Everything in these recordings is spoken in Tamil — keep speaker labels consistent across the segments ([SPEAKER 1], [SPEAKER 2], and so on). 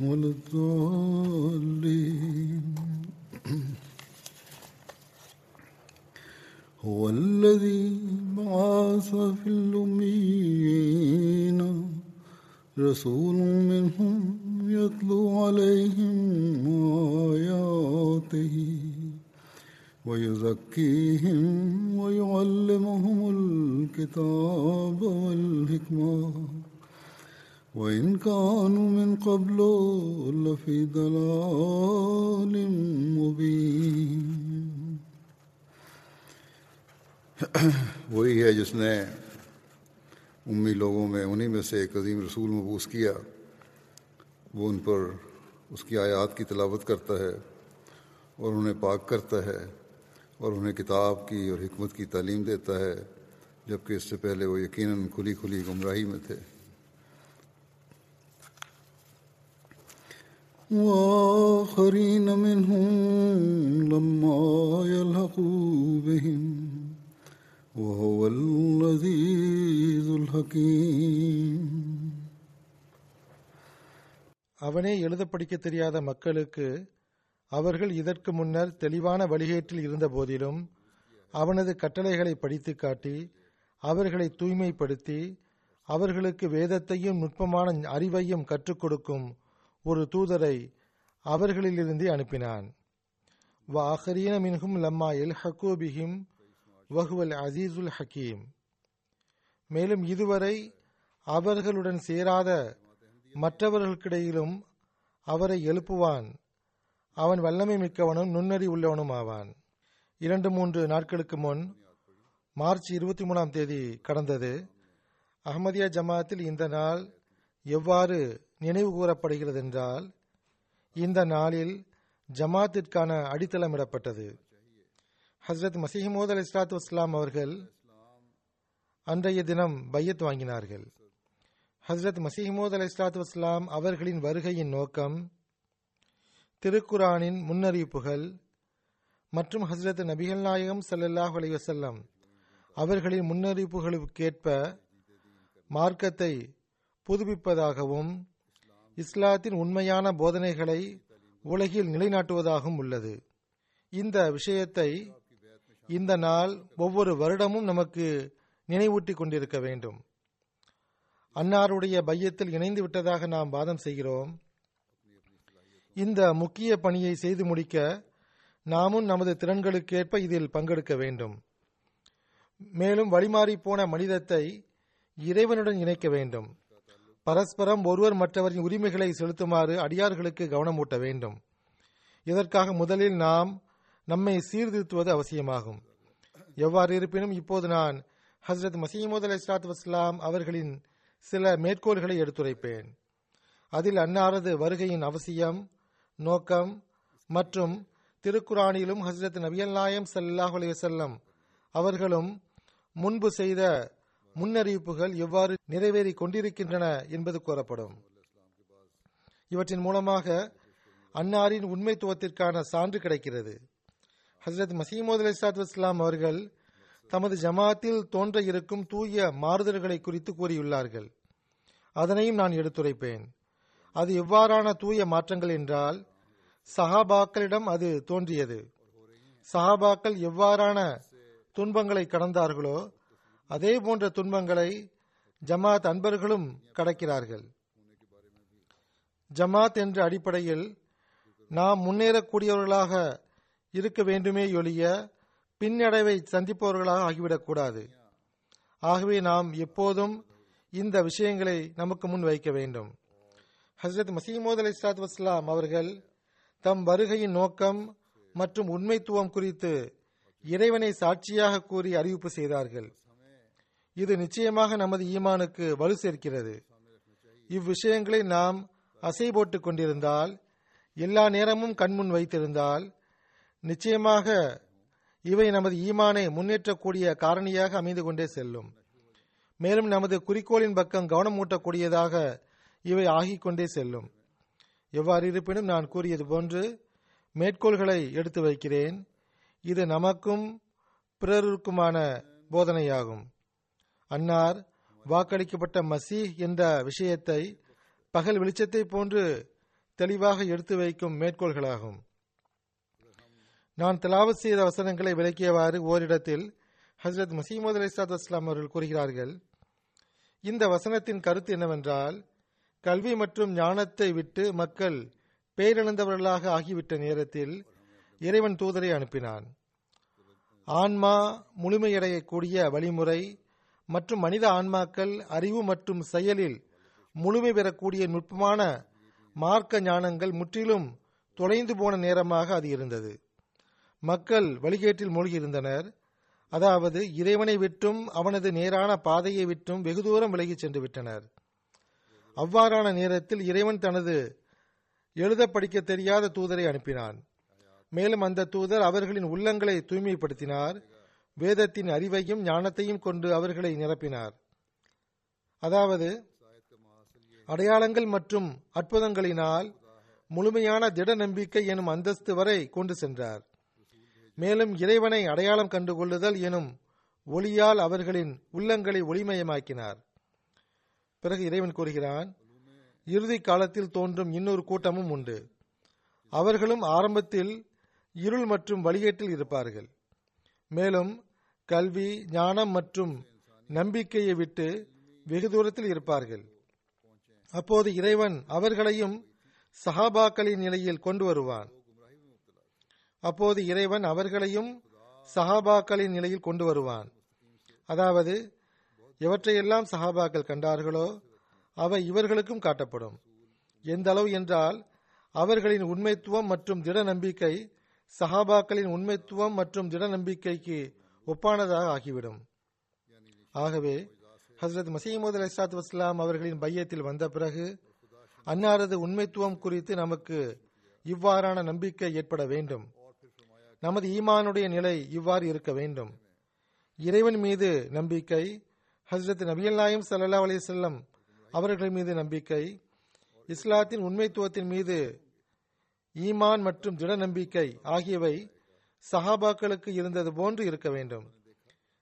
[SPEAKER 1] ولا الضالين هو الذي بعث في الأميين. رسول منهم يتلو عليهم آياته ويزكيهم ويعلمهم الكتاب والحكمة. وإن كانوا من قبل لفي ضلال مبين۔ وہی ہے جس نے امی لوگوں میں، انہی میں سے ایک عظیم رسول مبوس کیا۔ وہ ان پر اس کی آیات کی تلاوت کرتا ہے اور انہیں پاک کرتا ہے اور انہیں کتاب کی اور حکمت کی تعلیم دیتا ہے، جبکہ اس سے پہلے وہ یقیناً کھلی کھلی گمراہی میں تھے۔ وآخرين منهم لما يلحقوا بهم وهو العزيز الحكيم
[SPEAKER 2] அவனே எழுத படிக்க தெரியாத மக்களுக்கு அவர்கள் இதற்கு முன்னர் தெளிவான வழிகேட்டில் இருந்த போதிலும் அவனது கட்டளைகளை படித்து காட்டி அவர்களை தூய்மைப்படுத்தி அவர்களுக்கு வேதத்தையும் நுட்பமான அறிவையும் கற்றுக் கொடுக்கும் ஒரு தூதரை அவர்களிலிருந்தே அனுப்பினான். வாஹரீன மின்ஹும் லம்மா எல் ஹக்கூபிஹிம் வஹுவல் அசீசுல் ஹக்கீம் மேலும் இதுவரை அவர்களுடன் சேராத மற்றவர்களுக்கிடையிலும் அவரை எழுப்புவான். அவன் வல்லமை மிக்கவனும் நுண்ணறி உள்ளவனும் ஆவான். இரண்டு மூன்று நாட்களுக்கு முன் மார்ச் இருபத்தி மூணாம் தேதி கடந்தது அஹமதியா ஜமாத்தில் இந்த நாள் எவ்வாறு நினைவு கூறப்படுகிறது என்றால் இந்த நாளில் ஜமாத்திற்கான அடித்தளமிடப்பட்டது. ஹசரத் மசீமோத் அலி இஸ்லாத்து இஸ்லாம் அவர்கள் அன்றைய தினம் பையத் வாங்கினார்கள். ஹசரத் மசீமோத் அலி இஸ்லாத்து இஸ்லாம் அவர்களின் வருகையின் நோக்கம் திருக்குரானின் முன்னறிவிப்புகள் மற்றும் ஹசரத் நபிகள் நாயகம் சல்லல்லாஹ் அலி வசல்லம் அவர்களின் முன்னறிவிப்புகளுக்கேற்ப மார்க்கத்தை புதுப்பிப்பதாகவும் இஸ்லாத்தின் உண்மையான போதனைகளை உலகில் நிலைநாட்டுவதாகவும் உள்ளது. இந்த விஷயத்தை இந்த நாள் ஒவ்வொரு வருடமும் நமக்கு நினைவூட்டி கொண்டிருக்க வேண்டும். அன்னாருடைய பையத்தில் இணைந்து விட்டதாக நாம் வாதம் செய்கிறோம். இந்த முக்கிய பணியை செய்து முடிக்க நாமும் நமது திறன்களுக்கேற்ப இதில் பங்கெடுக்க வேண்டும். மேலும் வழிமாறி போன மனிதத்தை இறைவனுடன் இணைக்க வேண்டும். பரஸ்பரம் ஒருவர் மற்றவரின் உரிமைகளை செலுத்துமாறு அடியார்களுக்கு கவனமூட்ட வேண்டும். இதற்காக முதலில் நாம் நம்மை சீர்திருத்துவது அவசியமாகும். எவ்வாறு இருப்பினும் இப்போது நான் ஹசரத் மசீமது அலி இஸ்லாத் வஸ்லாம் அவர்களின் சில மேற்கோள்களை எடுத்துரைப்பேன். அதில் அன்னாரது வருகையின் அவசியம் நோக்கம் மற்றும் திருக்குரானிலும் ஹசரத் நபியல் நாயம் சல்லாஹ் அலி வசல்லம் அவர்களும் முன்பு செய்த முன்னறிவிப்புகள் எவ்வாறு நிறைவேறி கொண்டிருக்கின்றன என்பது கூறப்படும். இவற்றின் மூலமாக அன்னாரின் உண்மைத்துவத்திற்கான சான்று கிடைக்கிறது. ஹசரத் மசீமது அலிசாத் இஸ்லாம் அவர்கள் தமது ஜமாத்தில் தோன்ற இருக்கும் தூய மாறுதல்களை குறித்து கூறியுள்ளார்கள். அதனையும் நான் எடுத்துரைப்பேன். அது எவ்வாறான தூய மாற்றங்கள் என்றால் சஹாபாக்களிடம் அது தோன்றியது. சஹாபாக்கள் எவ்வாறான துன்பங்களை கடந்தார்களோ அதே போன்ற துன்பங்களை ஜமாத் அன்பர்களும் கடக்கிறார்கள். ஜமாத் என்ற அடிப்படையில் நாம் முன்னேறக்கூடியவர்களாக இருக்க வேண்டுமே ஒழிய பின்னடைவை சந்திப்பவர்களாக ஆகிவிடக்கூடாது. ஆகவே நாம் எப்போதும் இந்த விஷயங்களை நமக்கு முன் வைக்க வேண்டும். ஹசரத் மசீமோத் அலி இஸ்லாத் வஸ்லாம் அவர்கள் தம் வருகையின் நோக்கம் மற்றும் உண்மைத்துவம் குறித்து இறைவனை சாட்சியாக கூறி அறிவிப்பு செய்தார்கள். இது நிச்சயமாக நமது ஈமானுக்கு வலு சேர்க்கிறது. இவ்விஷயங்களை நாம் அசை போட்டுக் கொண்டிருந்தால் எல்லா நேரமும் கண்முன் வைத்திருந்தால் நிச்சயமாக இவை நமது ஈமானை முன்னேற்றக்கூடிய காரணியாக அமைந்து கொண்டே செல்லும். மேலும் நமது குறிக்கோளின் பக்கம் கவனம் ஊட்டக்கூடியதாக இவை ஆகிக் கொண்டே செல்லும். எவ்வாறு இருப்பினும் நான் கூறியது போன்று மேற்கோள்களை எடுத்து வைக்கிறேன். இது நமக்கும் பிறருக்குமான போதனையாகும். அன்னார் வாக்களிக்கப்பட்ட மசீஹ் என்ற விஷயத்தை பகல் வெளிச்சத்தை போன்று தெளிவாக எடுத்து வைக்கும் மேற்கோள்களாகும். நான் திலாவத் செய்த வசனங்களை விளக்கியவாறு ஓரிடத்தில் ஹசரத் மசீமது அலிசாத் அஸ்லாம் அவர்கள் கூறுகிறார்கள் இந்த வசனத்தின் கருத்து என்னவென்றால் கல்வி மற்றும் ஞானத்தை விட்டு மக்கள் பேரிழந்தவர்களாக ஆகிவிட்ட நேரத்தில் இறைவன் தூதரை அனுப்பினான். ஆன்மா முழுமையடையக்கூடிய வழிமுறை மற்றும் மனித ஆன்மாக்கள் அறிவு மற்றும் செயலில் முழுமை பெறக்கூடிய நுட்பமான மார்க்க ஞானங்கள் முற்றிலும் தொலைந்து போன நேரமாக அது இருந்தது. மக்கள் வழிகேட்டில் மூழ்கியிருந்தனர். அதாவது இறைவனை விட்டும் அவனது நேரான பாதையை விட்டும் வெகு தூரம் விலகி சென்று விட்டனர். அவ்வாறான நேரத்தில் இறைவன் தனது எழுத படிக்க தெரியாத தூதரை அனுப்பினான். மேலும் அந்த தூதர் அவர்களின் உள்ளங்களை தூய்மைப்படுத்தினார். வேதத்தின் அறிவையும் ஞானத்தையும் கொண்டு அவர்களை நிரப்பினார். அதாவது அடையாளங்கள் மற்றும் அற்புதங்களினால் முழுமையான திட நம்பிக்கை எனும் அந்தஸ்து வரை கொண்டு சென்றார். மேலும் இறைவனை அடையாளம் கண்டுகொள்ளுதல் எனும் ஒளியால் அவர்களின் உள்ளங்களை ஒளிமயமாக்கினார். பிறகு இறைவன் கூறுகிறான் இறுதி காலத்தில் தோன்றும் இன்னொரு கூட்டமும் உண்டு. அவர்களும் ஆரம்பத்தில் இருள் மற்றும் வழிகேட்டில் இருப்பார்கள். மேலும் கல்வி ஞானம் மற்றும் நம்பிக்கையை விட்டு வெகு தூரத்தில் இருப்பார்கள். அப்போது இறைவன் அவர்களையும் சஹாபாக்களின் நிலையில் கொண்டு வருவான். அப்போது இறைவன் அவர்களையும் சஹாபாக்களின் நிலையில் கொண்டு வருவான். அதாவது எவற்றையெல்லாம் சஹாபாக்கள் கண்டார்களோ அவை இவர்களுக்கும் காட்டப்படும். எந்த அளவு என்றால் அவர்களின் உண்மைத்துவம் மற்றும் திட நம்பிக்கை சஹாபாக்களின் உண்மைத்துவம் மற்றும் திட நம்பிக்கைக்கு ஒப்பானதாக ஆகிவிடும். ஆகவே ஹசரத் மசீமது அலிசாத் வஸ்லாம் அவர்களின் பையத்தில் வந்த பிறகு அன்னாரது உண்மைத்துவம் குறித்து நமக்கு இவ்வாறான நம்பிக்கை ஏற்பட வேண்டும். நமது ஈமானுடைய நிலை இவ்வாறு இருக்க வேண்டும். இறைவன் மீது நம்பிக்கை ஹசரத் நபியல்லாயும் சல்லா அலிசல்லம் அவர்கள் மீது நம்பிக்கை இஸ்லாத்தின் உண்மைத்துவத்தின் மீது ஈமான் மற்றும் திட நம்பிக்கை ஆகியவை சஹாபாக்களுக்கு இருந்தது போன்று இருக்க வேண்டும்.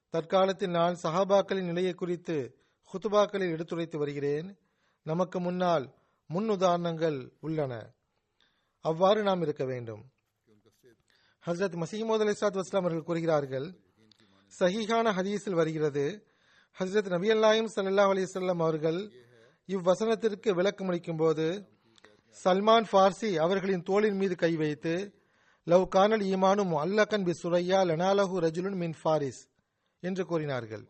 [SPEAKER 2] தற்காலத்தில் நான் சஹாபாக்களின் நிலையை குறித்து ஹுத்துபாக்களில் எடுத்துரைத்து வருகிறேன். நமக்கு முன்னால் முன் உதாரணங்கள் உள்ளன. அவ்வாறு நாம் இருக்க வேண்டும். ஹசரத் மசீமோத் அலிசாத் வஸ்லாம் அவர்கள் கூறுகிறார்கள் சஹிஹான ஹதீஸில் வருகிறது ஹசரத் நபி அல்லாயும் சல்லா அலிசல்லாம் அவர்கள் இவ்வசனத்திற்கு விளக்கம் அளிக்கும் போது சல்மான் பார்சி அவர்களின் தோளின் மீது கை வைத்து லவ் கானல் ஈமானும் அல்லக்கன் பி சுரையா லனாலஹு ரஜுலுன் மின் ஃபாரிஸ் என்று கூறினார்கள்.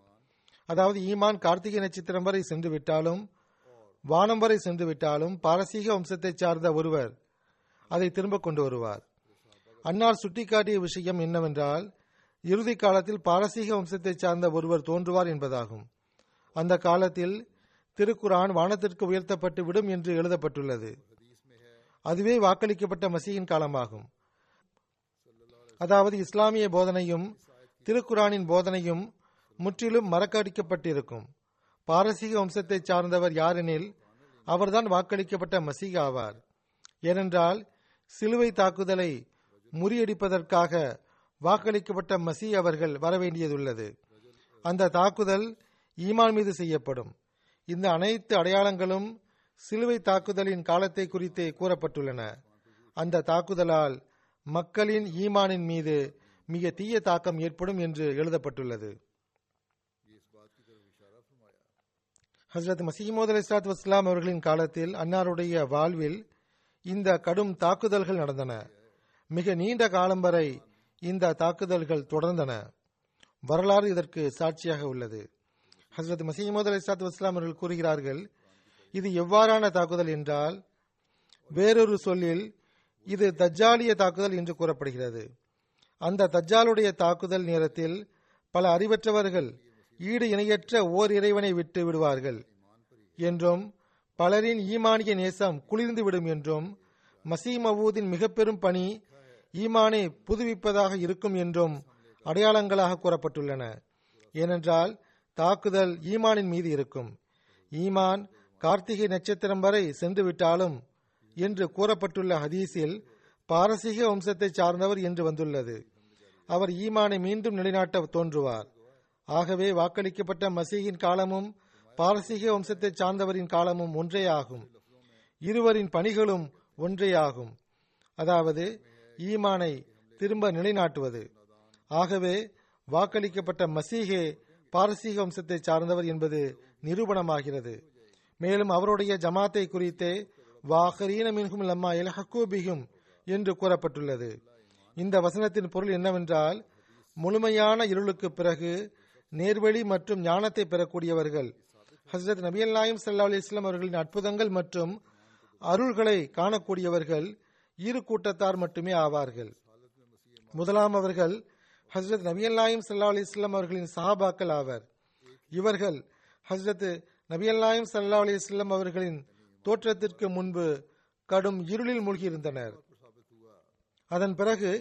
[SPEAKER 2] அதாவது ஈமான் கார்த்திகை நட்சத்திரம் வரை சென்று விட்டாலும் வானம் வரை சென்று விட்டாலும் பாரசீக வம்சத்தை சார்ந்த ஒருவர் அதை திரும்ப கொண்டு வருவார். அன்னார் சுட்டிக்காட்டிய விஷயம் என்னவென்றால் இறுதி காலத்தில் பாரசீக வம்சத்தை சார்ந்த ஒருவர் தோன்றுவார் என்பதாகும். அந்த காலத்தில் திருக்குரான் வானத்திற்கு உயர்த்தப்பட்டு விடும் என்று எழுதப்பட்டுள்ளது. அதுவே வாக்களிக்கப்பட்ட மசியின் காலமாகும். அதாவது இஸ்லாமிய போதனையும் திருக்குரானின் போதனையும் முற்றிலும் மறக்கடிக்கப்பட்டிருக்கும். பாரசீக வம்சத்தை சார்ந்தவர் யாரெனில் அவர்தான் வாக்களிக்கப்பட்ட மசீக ஆவார். ஏனென்றால் சிலுவை தாக்குதலை முறியடிப்பதற்காக வாக்களிக்கப்பட்ட மசி அவர்கள் வரவேண்டியதுள்ளது. அந்த தாக்குதல் ஈமான் மீது செய்யப்படும். இந்த அனைத்து அடையாளங்களும் சிலுவை தாக்குதலின் காலத்தை குறித்து கூறப்பட்டுள்ளன. அந்த தாக்குதலால் மக்களின் ஈமானின் மீது மிக தீய தாக்கம் ஏற்படும் என்று எழுதப்பட்டுள்ளது. ஹசரத் மசீமோத் அலி இஸ்லாத் வஸ்லாம் அவர்களின் காலத்தில் அன்னாருடைய வாழ்வில் இந்த கடும் தாக்குதல்கள் நடந்தன. மிக நீண்ட காலம் வரை இந்த தாக்குதல்கள் தொடர்ந்தன. வரலாறு இதற்கு சாட்சியாக உள்ளது. ஹசரத் மசீமோத் அலி இஸ்லாத் வஸ்லாம் அவர்கள் கூறுகிறார்கள் இது எவ்வாறான தாக்குதல் என்றால் வேறொரு சொல்லில் இது தஜ்ஜாலிய தாக்குதல் என்று கூறப்படுகிறது. அந்த தஜ்ஜாலுடைய தாக்குதல் நேரத்தில் பல அறிவற்றவர்கள் ஈடு இணையற்ற ஓர் இறைவனை விட்டு விடுவார்கள் என்றும் பலரின் ஈமானிய நேசம் குளிர்ந்து விடும் என்றும் மசீம் மவூதின் மிக பெரும் பணி ஈமானை புதுப்பிப்பதாக இருக்கும் என்றும் அடையாளங்களாக கூறப்பட்டுள்ளன. ஏனென்றால் தாக்குதல் ஈமானின் மீது இருக்கும். ஈமான் கார்த்திகை நட்சத்திரம் வரை சென்றுவிட்டாலும் என்று கூறப்பட்டுள்ள ஹதீஸில் பாரசீக வம்சத்தை சார்ந்தவர் என்று வந்துள்ளது. அவர் ஈமானை மீண்டும் நிலைநாட்ட தோன்றுவார். ஆகவே வாக்களிக்கப்பட்ட மசீகின் காலமும் பாரசீக வம்சத்தை சார்ந்தவரின் காலமும் ஒன்றே ஆகும் இருவரின் பணிகளும் ஒன்றே ஆகும் அதாவது ஈமானை திரும்ப நிலைநாட்டுவது. ஆகவே வாக்களிக்கப்பட்ட மசீகே பாரசீக வம்சத்தை சார்ந்தவர் என்பது நிரூபணமாகிறது. மேலும் அவருடைய ஜமாத்தை குறித்தே வாஹரீன மின்ஹும் லம்மா எல்ஹக்கூபிகும் என்று கூறப்பட்டுள்ளது. இந்த வசனத்தின் பொருள் என்னவென்றால் முழுமையான இருளுக்கு பிறகு நேர்வழி மற்றும் ஞானத்தை பெறக்கூடியவர்கள் ஹசரத் நபி அல்லாயும் சல்லா அலி இஸ்லாம் அவர்களின் அற்புதங்கள் மற்றும் அருள்களை காணக்கூடியவர்கள் இரு கூட்டத்தார் மட்டுமே ஆவார்கள். முதலாம் அவர்கள் ஹசரத் நபி அல்லாயும் சல்லா அலி இஸ்லாம் அவர்களின் சஹாபாக்கள் ஆவர். இவர்கள் ஹசரத் நபி அல்லாயும் சல்லா அலி இஸ்லாம் அவர்களின் தோற்றத்திற்கு முன்பு கடும் இருளில் மூழ்கியிருந்தனர். அதன் பிறகு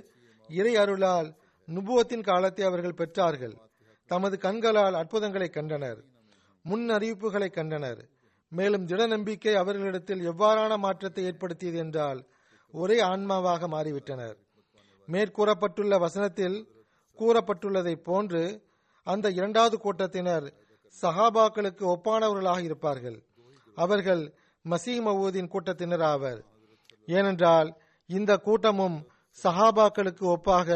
[SPEAKER 2] இறை அருளால் நுபுவத்தின் காலத்தை அவர்கள் பெற்றார்கள். தமது கண்களால் அற்புதங்களை கண்டனர். முன் அறிவிப்புகளை கண்டனர். மேலும் திட நம்பிக்கை அவர்களிடத்தில் எவ்வாறான மாற்றத்தை ஏற்படுத்தியது என்றால் ஒரே ஆன்மாவாக மாறிவிட்டனர். மேற்கூறப்பட்டுள்ள வசனத்தில் கூறப்பட்டுள்ளதை போன்று அந்த இரண்டாவது கூட்டத்தினர் சஹாபாக்களுக்கு ஒப்பானவர்களாக இருப்பார்கள். அவர்கள் மசீ மவூதின் கூட்டத்தினர் ஆவர். ஏனென்றால் இந்த கூட்டமும் சஹாபாக்களுக்கு ஒப்பாக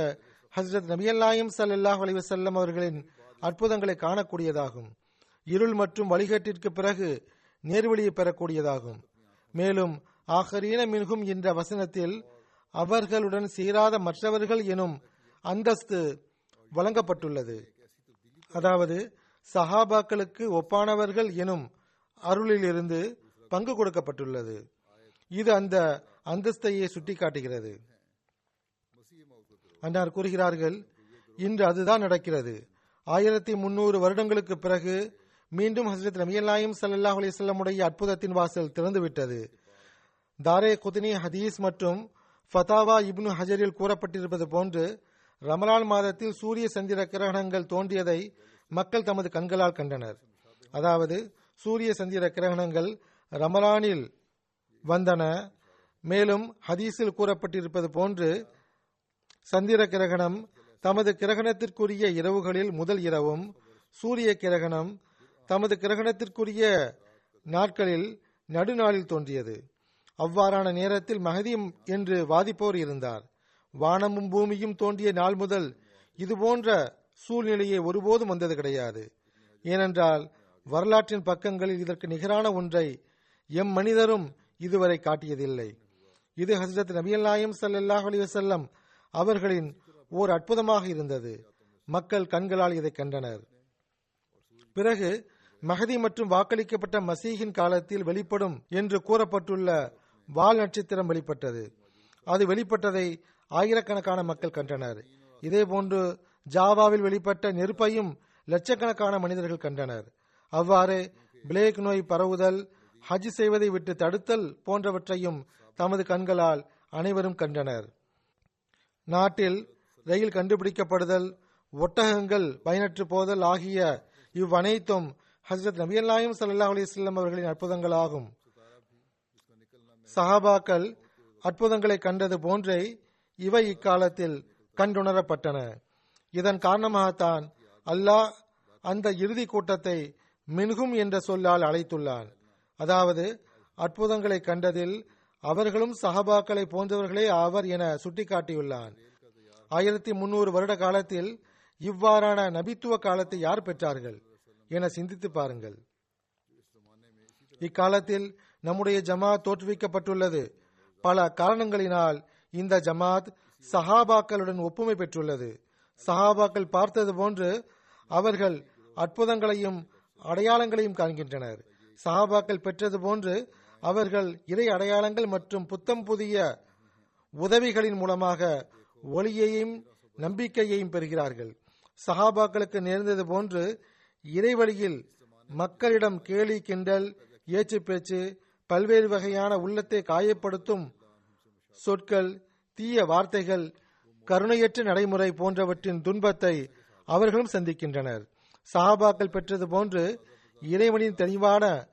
[SPEAKER 2] ஹசரத் நபியல்லாயும் சல்லாஹ் அலிவசல்லம் அவர்களின் அற்புதங்களை காணக்கூடியதாகும். இருள் மற்றும் வழிகேட்டிற்கு பிறகு நேர்வழியை பெறக்கூடியதாகும். மேலும் ஆஹரீன மின்கும் என்ற வசனத்தில் அவர்களுடன் சீராத மற்றவர்கள் எனும் அந்தஸ்து வழங்கப்பட்டுள்ளது. அதாவது சஹாபாக்களுக்கு ஒப்பானவர்கள் எனும் அருளிலிருந்து பங்கு கொடுக்கப்பட்டுள்ளது. இது அந்த அந்தஸ்தையே சுட்டிக்காட்டுகிறது. அன்னார் கூறுகிறார்கள் இன்று அதுதான் நடக்கிறது. ஆயிரத்தி முன்னூறு வருடங்களுக்கு பிறகு மீண்டும் ஹசரத் நபியல்லாயும் சல்லாஹ் அலிசல்லமுடைய அற்புதத்தின் வாசல் திறந்துவிட்டது. தாரே குதினி ஹதீஸ் மற்றும் ஃபதாவா இப்னு ஹஜரில் கூறப்பட்டிருப்பது போன்று ரமலான் மாதத்தில் சூரிய சந்திர கிரகணங்கள் தோன்றியதை மக்கள் தமது கண்களால் கண்டனர். அதாவது சூரிய சந்திர கிரகணங்கள் ரமலானில் வந்தன. மேலும் ஹதீஸில் கூறப்பட்டிருப்பது போன்று சந்திர கிரகணம் தமது கிரகணத்திற்குரிய இரவுகளில் முதல் இரவும் சூரிய கிரகணம் தமது கிரகணத்திற்குரிய நாட்களில் நடுநாளில் தோன்றியது. அவ்வாறான நேரத்தில் மகதி என்று வாதிப்போர் இருந்தார். வானமும் பூமியும் தோன்றிய நாள் முதல் இதுபோன்ற சூழ்நிலையை ஒருபோதும் வந்தது கிடையாது. ஏனென்றால் வரலாற்றின் பக்கங்களில் இதற்கு நிகரான ஒன்றை எம் மனிதரும் இதுவரை காட்டியதில்லை. இது ஹசரத் நபியல்லாயும் சல்லாஹ் அலி வசல்லம் அவர்களின் ஓர் அற்புதமாக இருந்தது. மக்கள் கண்களால் இதை கண்டனர். பிறகு மகதி மற்றும் வாக்களிக்கப்பட்ட மசீகின் காலத்தில் வெளிப்படும் என்று கூறப்பட்டுள்ள வால் நட்சத்திரம் வெளிப்பட்டது. அது வெளிப்பட்டதை ஆயிரக்கணக்கான மக்கள் கண்டனர். இதேபோன்று ஜாவாவில் வெளிப்பட்ட நெருப்பையும் லட்சக்கணக்கான மனிதர்கள் கண்டனர். அவ்வாறு பிளேக் நோய் பரவுதல் ஹஜ் செய்வதை விட்டு தடுத்தல் போன்றவற்றையும் தமது கண்களால் அனைவரும் கண்டனர். நாட்டில் ரயில் கண்டுபிடிக்கப்படுதல் ஒட்டகங்கள் பயனற்று போதல் ஆகிய இவ்வனைத்தும் ஹசரத் நபியல்லாயும் சல்லா அலிஸ்லாம் அவர்களின் அற்புதங்களாகும். சஹாபாக்கள் அற்புதங்களை கண்டது போன்றே இவை இக்காலத்தில் கண்டுணரப்பட்டன. இதன் காரணமாகத்தான் அல்லாஹ் அந்த இறுதி கூட்டத்தை மின்கும் என்ற சொல்லால் அழைத்துள்ளான். அதாவது அற்புதங்களை கண்டதில் அவர்களும் சஹபாக்களை போன்றவர்களே ஆவர் என சுட்டிக்காட்டியுள்ளான் ஆயிரத்தி முன்னூறு வருட காலத்தில் இவ்வாறான நபித்துவ காலத்தை யார் பெற்றார்கள் என சிந்தித்து பாருங்கள். இக்காலத்தில் நம்முடைய ஜமாத் தோற்றுவிக்கப்பட்டுள்ளது. பல காரணங்களினால் இந்த ஜமாத் சஹாபாக்களுடன் ஒப்புமை பெற்றுள்ளது. சஹாபாக்கள் பார்த்தது போன்று அவர்கள் அற்புதங்களையும் அடையாளங்களையும் காண்கின்றனர். சஹாபாக்கள் பெற்றது போன்று அவர்கள் இறை அடையாளங்கள் மற்றும் புத்தம் புதிய உதவிகளின் மூலமாக ஒளியையும் நம்பிக்கையையும் பெறுகிறார்கள். சஹாபாக்களுக்கு நேர்ந்தது போன்று இறைவழியில் மக்களிடம் கேலி கிண்டல் ஏச்சு பேச்சு பல்வேறு வகையான உள்ளத்தை காயப்படுத்தும் சொற்கள் தீய வார்த்தைகள் கருணையற்ற நடைமுறை போன்றவற்றின் துன்பத்தை அவர்களும் சந்திக்கின்றனர். சஹாபாக்கள் பெற்றது போன்று இறைவனின் தெளிவான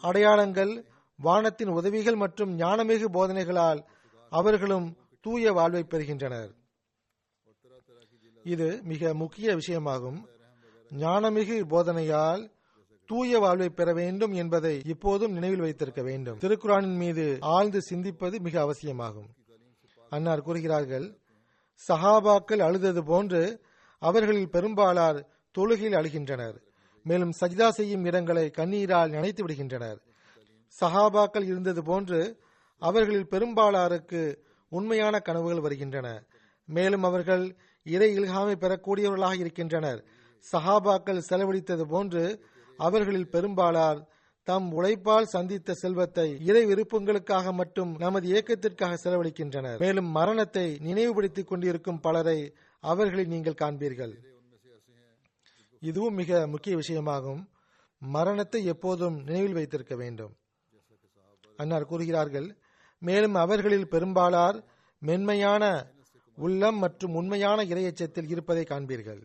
[SPEAKER 2] அடையாளங்கள் வானத்தின் உதவிகள் மற்றும் ஞானமிகு போதனைகளால் அவர்களும் தூய வாழ்வை பெறுகின்றனர். இது மிக முக்கிய விஷயமாகும். ஞானமிகு போதனையால் தூய வாழ்வை பெற வேண்டும் என்பதை இப்போதும் நினைவில் வைத்திருக்க வேண்டும். திருக்குறானின் மீது ஆழ்ந்து சிந்திப்பது மிக அவசியமாகும். அன்னார் கூறுகிறார்கள் சஹாபாக்கள் அழுதது போன்று அவர்களில் பெரும்பாலார் தொழுகையில் அழுகின்றனர். மேலும் சஜிதா செய்யும் இடங்களை கண்ணீரால் நினைத்து விடுகின்றனர். சஹாபாக்கள் இருந்தது போன்று அவர்களில் பெரும்பாலாருக்கு உண்மையான கனவுகள் வருகின்றன. மேலும் அவர்கள் இறை இல்ஹாமை பெறக்கூடியவர்களாக இருக்கின்றனர். சஹாபாக்கள் செலவழித்தது போன்று அவர்களில் பெரும்பாலார் தம் உழைப்பால் சந்தித்த செல்வத்தை இறை விருப்பங்களுக்காக மட்டும் நமது இயக்கத்திற்காக செலவழிக்கின்றனர். மேலும் மரணத்தை நினைவுபடுத்திக் கொண்டிருக்கும் பலரை அவர்களை நீங்கள் காண்பீர்கள். இதுவும் மிக முக்கிய விஷயமாகும். மரணத்தை எப்போதும் நினைவில் வைத்திருக்க வேண்டும். அன்னார் கூறுகிறார்கள் மேலும் அவர்களில் பெரும்பாலார் மென்மையான உள்ளம் மற்றும் உண்மையான இரையச்சத்தில் இருப்பதை காண்பீர்கள்.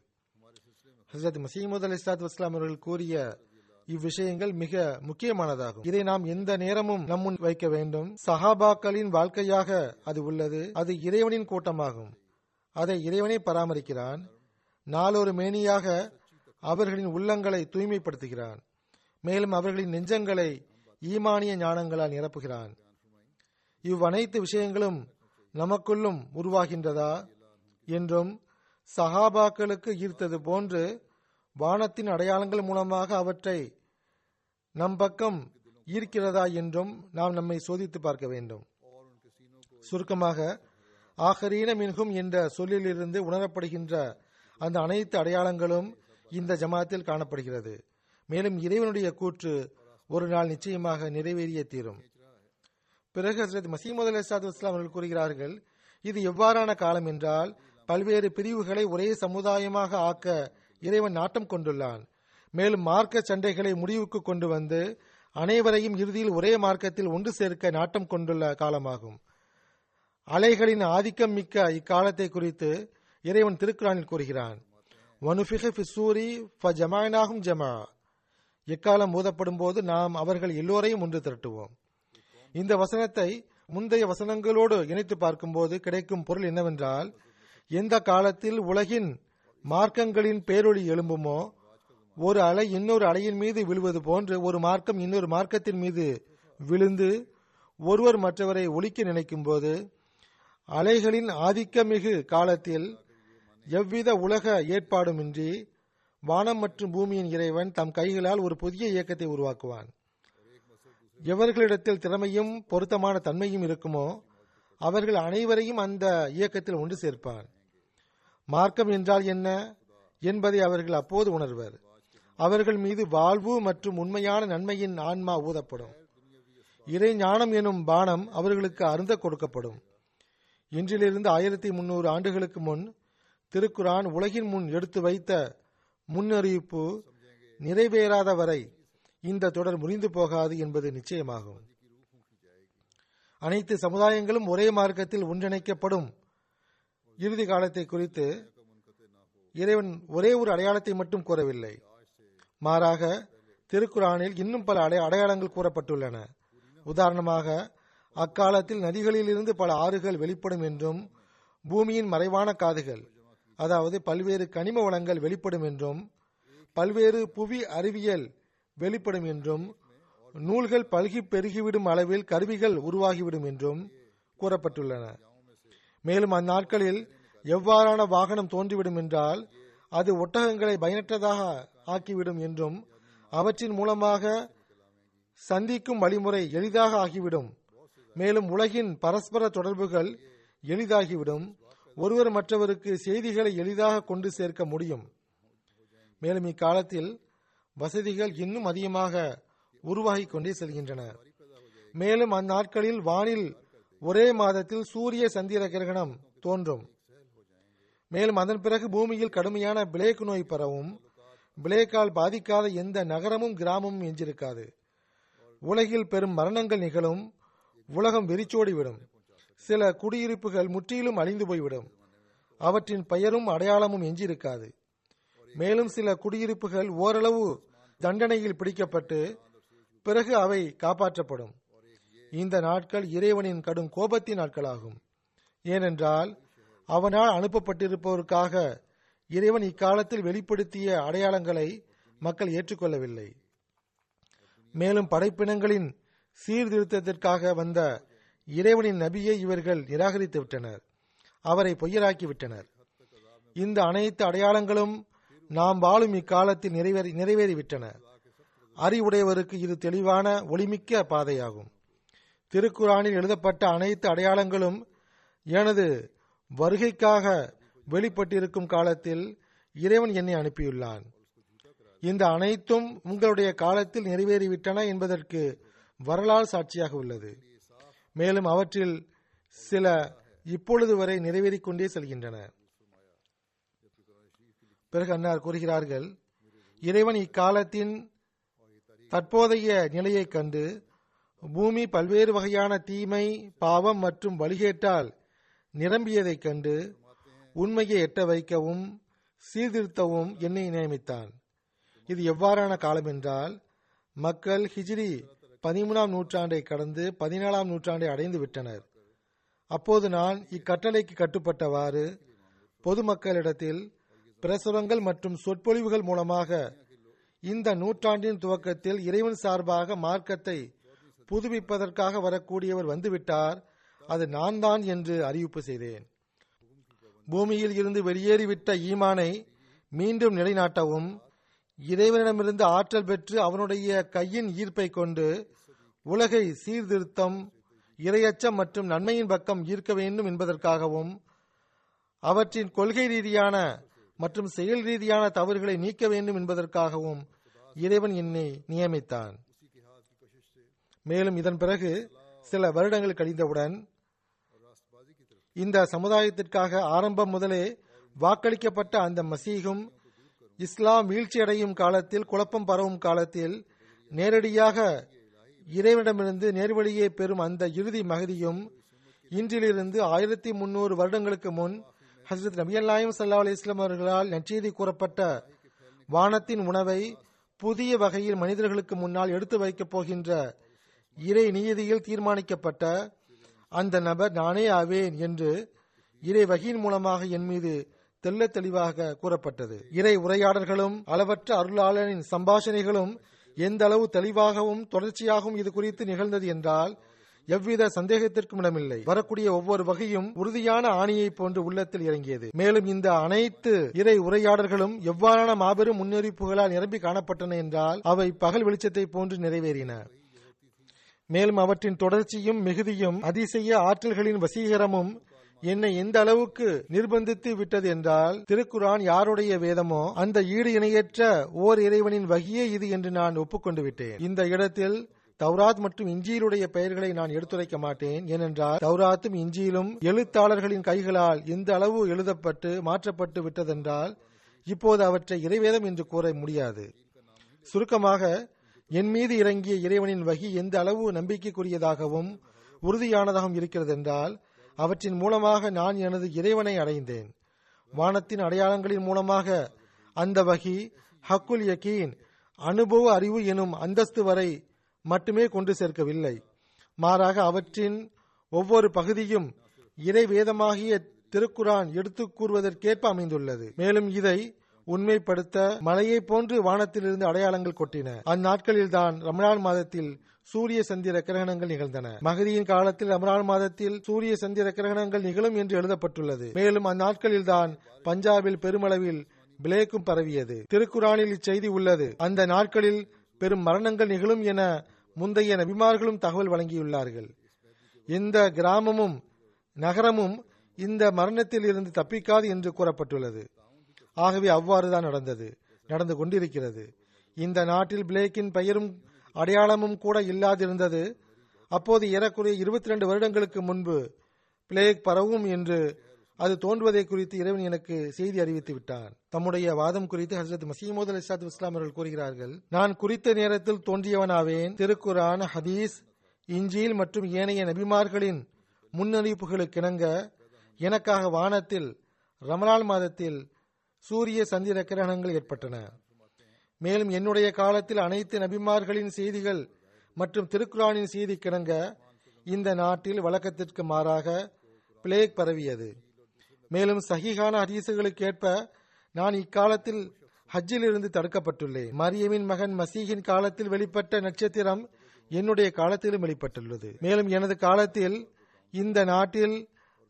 [SPEAKER 2] ஹசரத் மசீமுத் அலி இஸ்லாத் வஸ்லாம் அவர்கள் கூறிய இவ்விஷயங்கள் மிக முக்கியமானதாகும். இதை நாம் எந்த நேரமும் நம்முன் வைக்க வேண்டும். சஹாபாக்களின் வாழ்க்கையாக அது உள்ளது. அது இறைவனின் கூட்டமாகும். அதை இறைவனே பராமரிக்கிறான். நாளொரு மேனியாக அவர்களின் உள்ளங்களை தூய்மைப்படுத்துகிறான். மேலும் அவர்களின் நெஞ்சங்களை ஈமானிய ஞானங்களால் நிரப்புகிறான். இவ்வனைத்து விஷயங்களும் நமக்குள்ளும் உருவாகின்றதா? என்றும் சஹாபாக்களுக்கு ஈர்த்தது போன்று வானத்தின் அடையாளங்கள் மூலமாக அவற்றை நம் பக்கம் ஈர்க்கிறதா என்றும் நாம் நம்மை சோதித்து பார்க்க வேண்டும். சுருக்கமாக ஆஹரீன மின்கும் என்ற சொல்லிலிருந்து உணரப்படுகின்ற அந்த அனைத்து அடையாளங்களும் இந்த ஜமாத்தில் காணப்படுகிறது. மேலும் இறைவனுடைய கூற்று ஒரு நாள் நிச்சயமாக நிறைவேறிய தீரும். பிறகு ஹசரத் மசீமது அலி சாத் இஸ்லாம் அவர்கள் கூறுகிறார்கள் இது எவ்வாறான காலம் என்றால் பல்வேறு பிரிவுகளை ஒரே சமுதாயமாக ஆக்க இறைவன் நாட்டம் கொண்டுள்ளான். மேலும் மார்க்க சண்டைகளை முடிவுக்கு கொண்டு வந்து அனைவரையும் இறுதியில் ஒரே மார்க்கத்தில் ஒன்று சேர்க்க நாட்டம் கொண்டுள்ள காலமாகும். அலைகளின் ஆதிக்கம் மிக்க இக்காலத்தை குறித்து இறைவன் திருக்குறானில் கூறுகிறான். வனுஃபிகூரி ஜமானாகும் ஜமா எக்காலம் ஊதப்படும் போது நாம் அவர்கள் எல்லோரையும் ஒன்று திரட்டுவோம். இந்த வசனத்தை முந்தைய வசனங்களோடு இணைத்து பார்க்கும்போது கிடைக்கும் பொருள் என்னவென்றால் எந்த காலத்தில் உலகின் மார்க்கங்களின் பேரொளி எழும்புமோ ஒரு அலை இன்னொரு அலையின் மீது விழுவது போன்று ஒரு மார்க்கம் இன்னொரு மார்க்கத்தின் மீது விழுந்து ஒருவர் மற்றவரை ஒழிக்க நினைக்கும் போது அலைகளின் ஆதிக்கமிகு காலத்தில் எவ்வித உலக ஏற்பாடுமின்றி வானம் மற்றும் பூமியின் இறைவன் தம் கைகளால் ஒரு புதிய இயக்கத்தை உருவாக்குவான். எவர்களிடத்தில் திறமையும் பொருத்தமான தன்மையும் இருக்குமோ அவர்கள் அனைவரையும் அந்த இயக்கத்தில் ஒன்று சேர்ப்பான் மார்க்கம் என்றால் என்ன என்பதை அவர்கள் அப்போது உணர்வர். அவர்கள் மீது வாழ்வு மற்றும் உண்மையான நன்மையின் ஆன்மா ஊதப்படும். இறை ஞானம் எனும் பானம் அவர்களுக்கு அருந்த கொடுக்கப்படும். இன்றிலிருந்து ஆயிரத்தி முன்னூறு ஆண்டுகளுக்கு முன் திருக்குரான் உலகின் முன் எடுத்து வைத்த முன்னறிவிப்பு நிறைவேறாத வரை இந்த தொடர் முறிந்து போகாது என்பது நிச்சயமாகும். அனைத்து சமுதாயங்களும் ஒரே மார்க்கத்தில் ஒன்றிணைக்கப்படும் இறுதி காலத்தை குறித்து இறைவன் ஒரே ஒரு அடையாளத்தை மட்டும் கூறவில்லை. மாறாக திருக்குறானில் இன்னும் பல அடை அடையாளங்கள் கூறப்பட்டுள்ளன. உதாரணமாக அக்காலத்தில் நதிகளிலிருந்து பல ஆறுகள் வெளிப்படும் என்றும் பூமியின் மறைவான காதுகள் அதாவது பல்வேறு கனிம வளங்கள் வெளிப்படும் என்றும் பல்வேறு புவி அறிவியல் வெளிப்படும் என்றும் நூல்கள் பல்கி பெருகிவிடும் அளவில் கருவிகள் உருவாகிவிடும் என்றும் கூறப்பட்டுள்ளன. மேலும் அந்நாட்களில் எவ்வாறான வாகனம் தோன்றிவிடும் என்றால் அது ஒட்டகங்களை பயனற்றதாக ஆக்கிவிடும் என்றும் அவற்றின் மூலமாக சந்திக்கும் வழிமுறை எளிதாக ஆகிவிடும். மேலும் உலகின் பரஸ்பர தொடர்புகள் எளிதாகிவிடும். ஒருவர் மற்றவருக்கு செய்திகளை எளிதாக கொண்டு சேர்க்க முடியும். மேலும் இக்காலத்தில் வசதிகள் இன்னும் அதிகமாக உருவாகி கொண்டே செல்கின்றன. மேலும் அந்நாட்களில் வானில் ஒரே மாதத்தில் சூரிய சந்திர கிரகணம் தோன்றும். மேலும் அதன் பிறகு பூமியில் கடுமையான பிளேக் நோய் பரவும். பிளேக்கால் பாதிக்காத எந்த நகரமும் கிராமமும் எஞ்சிருக்காது உலகில் பெரும் மரணங்கள் நிகழும். உலகம் வெறிச்சோடிவிடும். சில குடியிருப்புகள் முற்றிலும் அழிந்து போய்விடும். அவற்றின் பெயரும் அடையாளமும் எஞ்சியிருக்காது. மேலும் சில குடியிருப்புகள் ஓரளவு தண்டனையில் பிடிக்கப்பட்டு பிறகு அவை காப்பாற்றப்படும். இந்த நாட்கள் இறைவனின் கடும் கோபத்தின் நாட்களாகும். ஏனென்றால் அவனால் அனுப்பப்பட்டிருப்பவருக்காக இறைவன் இக்காலத்தில் வெளிப்படுத்திய அடையாளங்களை மக்கள் ஏற்றுக்கொள்ளவில்லை. மேலும் படைப்பினங்களின் சீர்திருத்தத்திற்காக வந்த இறைவனின் நபியை இவர்கள் நிராகரித்து விட்டனர். அவரை பொய்யராக்கி விட்டனர். இந்த அனைத்து அடையாளங்களும் நாம் வாழும் இக்காலத்தில் நிறைவேறி நிறைவேறிவிட்டன. அறிவுடையவருக்கு இது தெளிவான ஒளிமிக்க பாதையாகும். திருக்குறானில் எழுதப்பட்ட அனைத்து அடையாளங்களும் எனது வருகைக்காக வெளிப்பட்டிருக்கும் காலத்தில் இறைவன் என்னை அனுப்பியுள்ளான். இந்த அனைத்தும் உங்களுடைய காலத்தில் நிறைவேறிவிட்டன என்பதற்கு வரலாறு சாட்சியாக உள்ளது. மேலும் அவற்றில் சில இப்பொழுது வரை நிறைவேறிக் கொண்டே செல்கின்றன. பிறகு அன்னார் கூறுகிறார்கள் இறைவன் இக்காலத்தின் தற்போதைய நிலையைக் கண்டு பூமி பல்வேறு வகையான தீமை பாவம் மற்றும் வழிகேட்டால் நிரம்பியதைக் கண்டு உண்மையை எட்ட வைக்கவும் சீர்திருத்தவும் என்னை நியமித்தான். இது எவ்வாறான காலம் என்றால் மக்கள் ஹிஜ்ரி பதிமூணாம் நூற்றாண்டை கடந்து பதினாலாம் நூற்றாண்டை அடைந்து விட்டனர். அப்போது நான் இக்கட்டளைக்கு கட்டுப்பட்டவாறு பொதுமக்களிடத்தில் பிரசுரங்கள் மற்றும் சொற்பொழிவுகள் மூலமாக இந்த நூற்றாண்டின் துவக்கத்தில் இறைவன் சார்பாக மார்க்கத்தை புதுப்பிப்பதற்காக வரக்கூடியவர் வந்துவிட்டார். அது நான் தான் என்று அறிவிப்பு செய்தேன். பூமியில் இருந்து வெளியேறிவிட்ட ஈமானை மீண்டும் நிலைநாட்டவும் இறைவனிடமிருந்து ஆற்றல் பெற்று அவனுடைய கையின் ஈர்ப்பை கொண்டு உலகை சீர்திருத்தம் இரையச்சம் மற்றும் நன்மையின் பக்கம் ஈர்க்க வேண்டும் என்பதற்காகவும் அவற்றின் கொள்கை ரீதியான மற்றும் செயல் ரீதியான தவறுகளை நீக்க வேண்டும் என்பதற்காகவும் இறைவன் என்னை நியமித்தான். மேலும் இதன் பிறகு சில வருடங்கள் கழிந்தவுடன் இந்த சமுதாயத்திற்காக ஆரம்பம் முதலே வாக்களிக்கப்பட்ட அந்த மசீகும் இஸ்லாம் வீழ்ச்சியடையும் காலத்தில் குழப்பம் பரவும் காலத்தில் நேரடியாக இறைவனிடமிருந்து நேர்வழியை பெறும் அந்த இறுதி மகதியும் இன்றிலிருந்து ஆயிரத்தி முன்னூறு வருடங்களுக்கு முன் ஹசரத் நபி அல்லாயும் சல்லா அலி இஸ்லாம் அவர்களால் நற்செய்தி கூறப்பட்ட வானத்தின் உணவை புதிய வகையில் மனிதர்களுக்கு முன்னால் எடுத்து வைக்கப் போகின்ற இறை நீதியில் தீர்மானிக்கப்பட்ட அந்த நபர் நானே ஆவேன் என்று இறை வகையின் மூலமாக என் மீது தெல்ல தெளிவாக கூறப்பட்டது. இறை உரையாடல்களும் அளவற்ற அருளாளனின் சம்பாஷணைகளும் எந்த அளவு தெளிவாகவும் தொடர்ச்சியாகவும் இது குறித்து நிகழ்ந்தது என்றால் எவ்வித சந்தேகத்திற்கும் இடமில்லை. வரக்கூடிய ஒவ்வொரு வகையும் உறுதியான ஆணியை போன்று உள்ளத்தில் இறங்கியது. மேலும் இந்த அனைத்து இறை உரையாடல்களும் எவ்வாறான மாபெரும் முன்னறிவிப்புகளால் நிரம்பி காணப்பட்டன என்றால் அவை பகல் வெளிச்சத்தை போன்று நிறைவேறின. மேலும் அவற்றின் தொடர்ச்சியும் மிகுதியும் அதிசய ஆற்றல்களின் வசீகரமும் என்னை எந்த அளவுக்கு நிர்பந்தித்து விட்டது என்றால் திருக்குரான் யாருடைய வேதமோ அந்த ஈடு இணையற்ற ஓர் இறைவனின் வகியே இது என்று நான் ஒப்புக்கொண்டு விட்டேன். இந்த இடத்தில் தௌராத் மற்றும் இஞ்சியிலுடைய பெயர்களை நான் எடுத்துரைக்க மாட்டேன். ஏனென்றால் தௌராத்தும் இஞ்சியிலும் எழுத்தாளர்களின் கைகளால் எந்த அளவு எழுதப்பட்டு மாற்றப்பட்டு விட்டதென்றால் இப்போது அவற்றை இறைவேதம் என்று கூற முடியாது. சுருக்கமாக என் மீது இறங்கிய இறைவனின் வகி எந்த அளவு நம்பிக்கைக்குரியதாகவும் உறுதியானதாகவும் இருக்கிறது என்றால் அவற்றின் மூலமாக நான் எனது இறைவனை அடைந்தேன். வானத்தின் அடையாளங்களின் மூலமாக அந்த வகி ஹக்குல் யக்கீன் அனுபவ அறிவு எனும் அந்தஸ்து வரை மட்டுமே கொண்டு சேர்க்கவில்லை. மாறாக அவற்றின் ஒவ்வொரு பகுதியும் இறை வேதமாகிய திருக்குரான் எடுத்து கூறுவதற்கேற்ப அமைந்துள்ளது. மேலும் இதை உண்மைப்படுத்த மலையை போன்று வானத்திலிருந்து அடையாளங்கள் கொட்டின. அந்நாட்களில்தான் ரமணான் மாதத்தில் சூரிய சந்திர கிரகணங்கள் நிகழ்ந்தன. மகதியின் காலத்தில் ரமலான் மாதத்தில் சூரிய சந்திர கிரகணங்கள் நிகழும் என்று எழுதப்பட்டுள்ளது. மேலும் அந்நாட்களில் தான் பஞ்சாபில் பெருமளவில் பிளேக்கும் பரவியது. திருக்குரானில் இச்செய்தி உள்ளது. அந்த நாட்களில் பெரும் மரணங்கள் நிகழும் என முந்தைய நபிமார்களும் தகவல் வழங்கியுள்ளார்கள். எந்த கிராமமும் நகரமும் இந்த மரணத்தில் இருந்து தப்பிக்காது என்று கூறப்பட்டுள்ளது. ஆகவே அவ்வாறுதான் நடந்தது நடந்து கொண்டிருக்கிறது. இந்த நாட்டில் பிளேக்கின் பெயரும் அடையாளமும் கூட இல்லாதிருந்தது. அப்போது ஏறக்குறைய இருபத்தி ரெண்டு வருடங்களுக்கு முன்பு பிளேக் பரவும் என்று அது தோன்றுவதை குறித்து இறைவன் எனக்கு செய்தி அறிவித்து விட்டான். தம்முடைய வாதம் குறித்து ஹசரத் மசீமோத் அலி சாத் இஸ்லாம் அவர்கள் கூறுகிறார்கள் நான் குறித்த நேரத்தில் தோன்றியவனாவேன். திருக்குரான் ஹதீஸ் இஞ்சில் மற்றும் ஏனைய நபிமார்களின் முன்னறிவிப்புகளுக்கிணங்க எனக்காக வானத்தில் ரமலான் மாதத்தில் சூரிய சந்திர கிரகணங்கள் ஏற்பட்டன. மேலும் என்னுடைய காலத்தில் அனைத்து நபிமார்களின் செய்திகள் மற்றும் திருக்குரானின் செய்தி கிடங்க இந்த நாட்டில் வழக்கத்திற்கு மாறாக பிளேக் பரவியது. மேலும் சகிகான ஹதீசுகளுக்கு ஏற்ப நான் இக்காலத்தில் ஹஜ்ஜில் இருந்து தடுக்கப்பட்டுள்ளேன். மரியமின் மகன் மசீகின் காலத்தில் வெளிப்பட்ட நட்சத்திரம் என்னுடைய காலத்திலும் வெளிப்பட்டுள்ளது. மேலும் எனது காலத்தில் இந்த நாட்டில்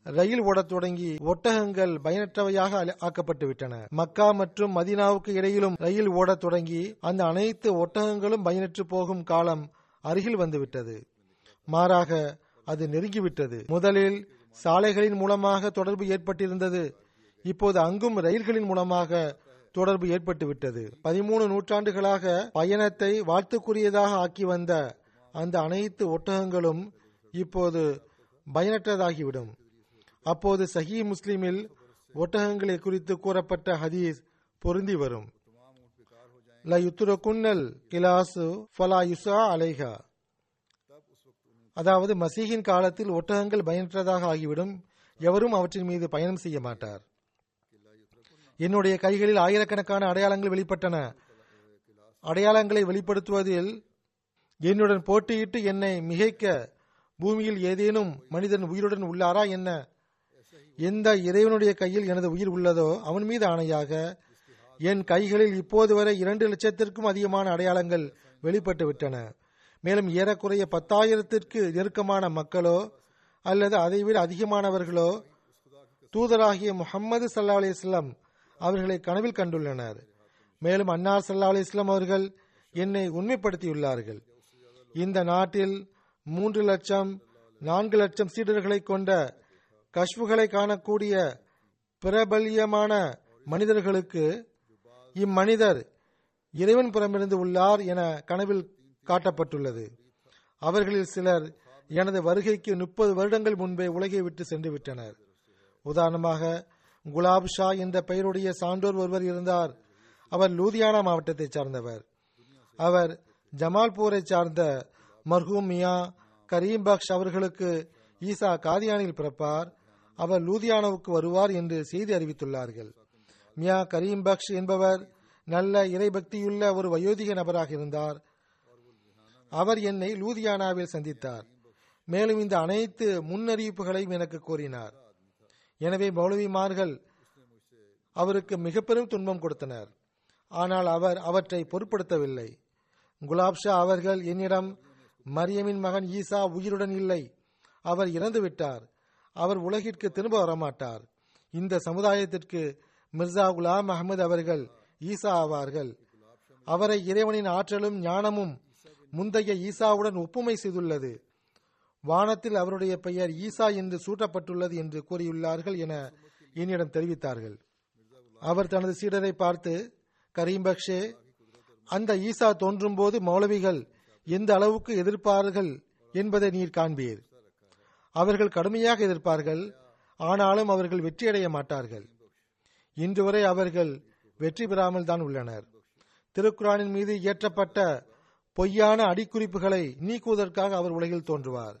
[SPEAKER 2] ரயில் ஓடத் தொடங்கி ஒட்டகங்கள் பயனற்றவையாக ஆக்கப்பட்டு விட்டன மக்கா மற்றும் மதினாவுக்கு இடையிலும் ரயில் ஓடத் தொடங்கி அந்த அனைத்து ஒட்டகங்களும் பயனற்று போகும் காலம் அருகில் வந்துவிட்டது. மாறாக அது நெருங்கிவிட்டது. முதலில் சாலைகளின் மூலமாக தொடர்பு ஏற்பட்டிருந்தது. இப்போது அங்கும் ரயில்களின் மூலமாக தொடர்பு ஏற்பட்டு விட்டது பதிமூணு நூற்றாண்டுகளாக பயணத்தை வாழ்த்துக்குரியதாக ஆக்கி வந்த அந்த அனைத்து ஒட்டகங்களும் இப்போது பயனற்றதாகிவிடும். அப்போது சஹி முஸ்லிமில் ஒட்டகங்களை குறித்து கூறப்பட்ட ஹதீஸ் பொருந்தி வரும். ல யுத்துரகுன்னல் கிலாசு ஃபலா யுசா அலைஹா அதாவது மசீகின் காலத்தில் ஒட்டகங்கள் பயனற்றதாக ஆகிவிடும். எவரும் அவற்றின் மீது பயணம் செய்ய மாட்டார். என்னுடைய கைகளில் ஆயிரக்கணக்கான அடையாளங்கள் வெளிப்பட்டன. அடையாளங்களை வெளிப்படுத்துவதில் என்னுடன் போட்டியிட்டு என்னை மிகைக்க பூமியில் ஏதேனும் மனிதன் உயிருடன் உள்ளாரா என்ன? எந்த இறைவனுடைய கையில் எனது உயிர் உள்ளதோ அவன் மீது ஆணையாக என் கைகளில் இப்போது வரை இரண்டு லட்சத்திற்கும் அதிகமான அடையாளங்கள் வெளிப்பட்டு விட்டன. மேலும் ஏறக்குறைய பத்தாயிரத்திற்கு நெருக்கமான மக்களோ அல்லது அதைவிட அதிகமானவர்களோ தூதராகிய முகம்மது சல்லா அலிஸ்லாம் அவர்களை கனவில் கண்டுள்ளனர். மேலும் அன்னார் சல்லா அலிஸ்லாம் அவர்கள் என்னை உண்மைப்படுத்தியுள்ளார்கள். இந்த நாட்டில் மூன்று லட்சம் நான்கு லட்சம் சீடர்களை கொண்ட கஷ்புகளை காணக்கூடிய பிரபல்யமான மனிதர்களுக்கு இம்மனிதர் இறைவன் புறமிருந்து உள்ளார் என கனவில் காட்டப்பட்டுள்ளது. அவர்களில் சிலர் எனது வருகைக்கு முப்பது வருடங்கள் முன்பே உலகை விட்டு சென்று விட்டனர். உதாரணமாக குலாப் ஷா என்ற பெயருடைய சான்றோர் ஒருவர் இருந்தார். அவர் லூதியானா மாவட்டத்தை சார்ந்தவர். அவர் ஜமால்பூரை சார்ந்த மர்ஹூம் மியா கரீம் பக்ஷ் அவர்களுக்கு ஈசா காதியானில் பிறப்பார். அவர் லூதியானாவுக்கு வருவார் என்று செய்தி அறிவித்துள்ளார்கள். மியா கரீம் பக்ஷ் என்பவர் நல்ல இறைபக்தியுள்ள ஒரு வயோதிக நபராக இருந்தார். அவர் என்னை லூதியானாவில் சந்தித்தார். மேலும் இந்த அனைத்து முன்னறிவிப்புகளையும் எனக்கு கூறினார் எனவே மௌலவிமார்கள் அவருக்கு மிக பெரும் துன்பம் கொடுத்தனர். ஆனால் அவர் அவற்றை பொருட்படுத்தவில்லை. குலாப்ஷா அவர்கள் என்னிடம் மரியமின் மகன் ஈசா உயிருடன் இல்லை. அவர் இறந்து விட்டார் அவர் உலகிற்கு திரும்ப வரமாட்டார். இந்த சமுதாயத்திற்கு மிர்சா குலாம் அகமது அவர்கள் ஈசா ஆவார்கள். அவரை இறைவனின் ஆற்றலும் ஞானமும் முந்தைய ஈசாவுடன் ஒப்புமை செய்துள்ளது. வானத்தில் அவருடைய பெயர் ஈசா என்று சூட்டப்பட்டுள்ளது என்று கூறியுள்ளார்கள் என என்னிடம் தெரிவித்தார்கள். அவர் தனது சீடரை பார்த்து கரீம் பக்ஷே அந்த ஈசா தோன்றும் போது மௌலவிகள் எந்த அளவுக்கு எதிர்ப்பார்கள் என்பதை நீர் காண்பீர். அவர்கள் கடுமையாக எதிர்ப்பார்கள். ஆனாலும் அவர்கள் வெற்றியடைய மாட்டார்கள். இன்று வரை அவர்கள் வெற்றி பெறாமல் தான் உள்ளனர். திருக்குறானின் மீது இயற்றப்பட்ட பொய்யான அடிக்குறிப்புகளை நீக்குவதற்காக அவர் உலகில் தோன்றுவார்.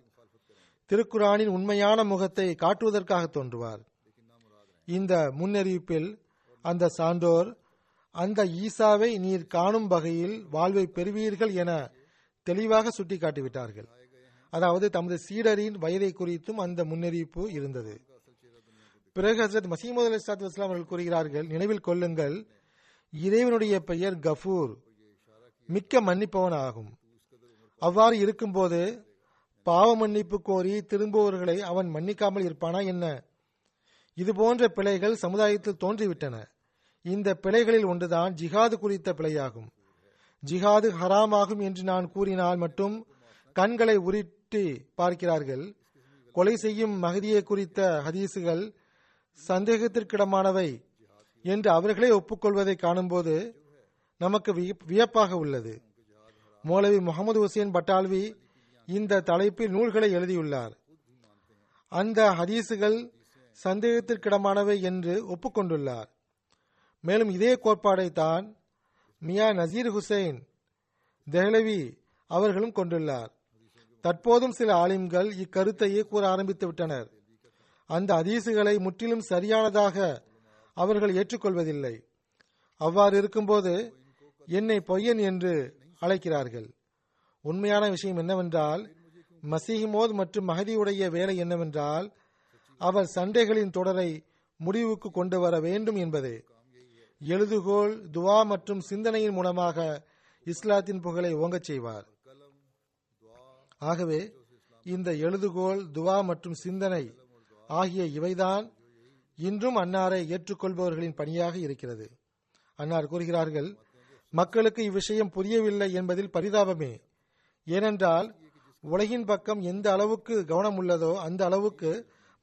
[SPEAKER 2] திருக்குறானின் உண்மையான முகத்தை காட்டுவதற்காக தோன்றுவார். இந்த முன்னறிவிப்பில் அந்த சான்றோர் அந்த ஈசாவை நீர் காணும் வகையில் வாழ்வை பெறுவீர்கள் என தெளிவாக சுட்டிக்காட்டிவிட்டார்கள். அதாவது தமது சீடரின் வயதை குறித்தும் அந்த முன்னறிவிப்பு இருந்தது. பிறகு ஹசரத் மசீமது அலி சாத்து வஸ்லாம் அவர்கள் கூறுகிறார்கள் நினைவில் கொள்ளுங்கள் இறைவனுடைய பெயர் கஃபூர் மிக்க மன்னிப்பவன் ஆகும் அவ்வாறு இருக்கும்போது பாவ மன்னிப்பு கோரி திரும்புவவர்களை அவன் மன்னிக்காமல் இருப்பானா என்ன? இதுபோன்ற பிழைகள் சமுதாயத்தில் தோன்றிவிட்டன. இந்த பிழைகளில் ஒன்றுதான் ஜிஹாது குறித்த பிழையாகும். ஜிஹாது ஹராமாகும் என்று நான் கூறினால் மட்டும் கண்களை உரி உருட்டி பார்க்கிறார்கள். கொலை செய்யும் மகதியை குறித்த ஹதீசுகள் சந்தேகத்திற்கிடமானவை என்று அவர்களே ஒப்புக்கொள்வதை காணும்போது நமக்கு வியப்பாக உள்ளது. மௌலவி முகமது ஹுசேன் பட்டால்வி இந்த தலைப்பில் நூல்களை எழுதியுள்ளார். அந்த ஹதீசுகள் சந்தேகத்திற்கிடமானவை என்று ஒப்புக்கொண்டுள்ளார். மேலும் இதே கோட்பாடை தான் மியா நசீர் ஹுசைன் தெஹ்லவி அவர்களும் கொண்டுள்ளார். தற்போதும் சில ஆலிம்கள் இக்கருத்தையே கூற ஆரம்பித்து விட்டனர் அந்த அதீசுகளை முற்றிலும் சரியானதாக அவர்கள் ஏற்றுக்கொள்வதில்லை. அவ்வாறு இருக்கும்போது என்னை பொய்யன் என்று அழைக்கிறார்கள். உண்மையான விஷயம் என்னவென்றால் மசீஹிமோத் மற்றும் மகதியுடைய வேலை என்னவென்றால் அவர் சண்டைகளின் தொடரை முடிவுக்கு கொண்டு வர வேண்டும் என்பதே. எழுதுகோள் துவா மற்றும் சிந்தனையின் மூலமாக இஸ்லாத்தின் புகழை ஓங்கச் செய்வார். ஆகவே இந்த எழுதுகோள் துவா மற்றும் சிந்தனை ஆகிய இவைதான் இன்றும் அன்னாரை ஏற்றுக்கொள்பவர்களின் பணியாக இருக்கிறது. அன்னார் கூறுகிறார்கள் மக்களுக்கு இவ்விஷயம் புரியவில்லை என்பதில் பரிதாபமே. ஏனென்றால் உலகின் பக்கம் எந்த அளவுக்கு கவனம் உள்ளதோ அந்த அளவுக்கு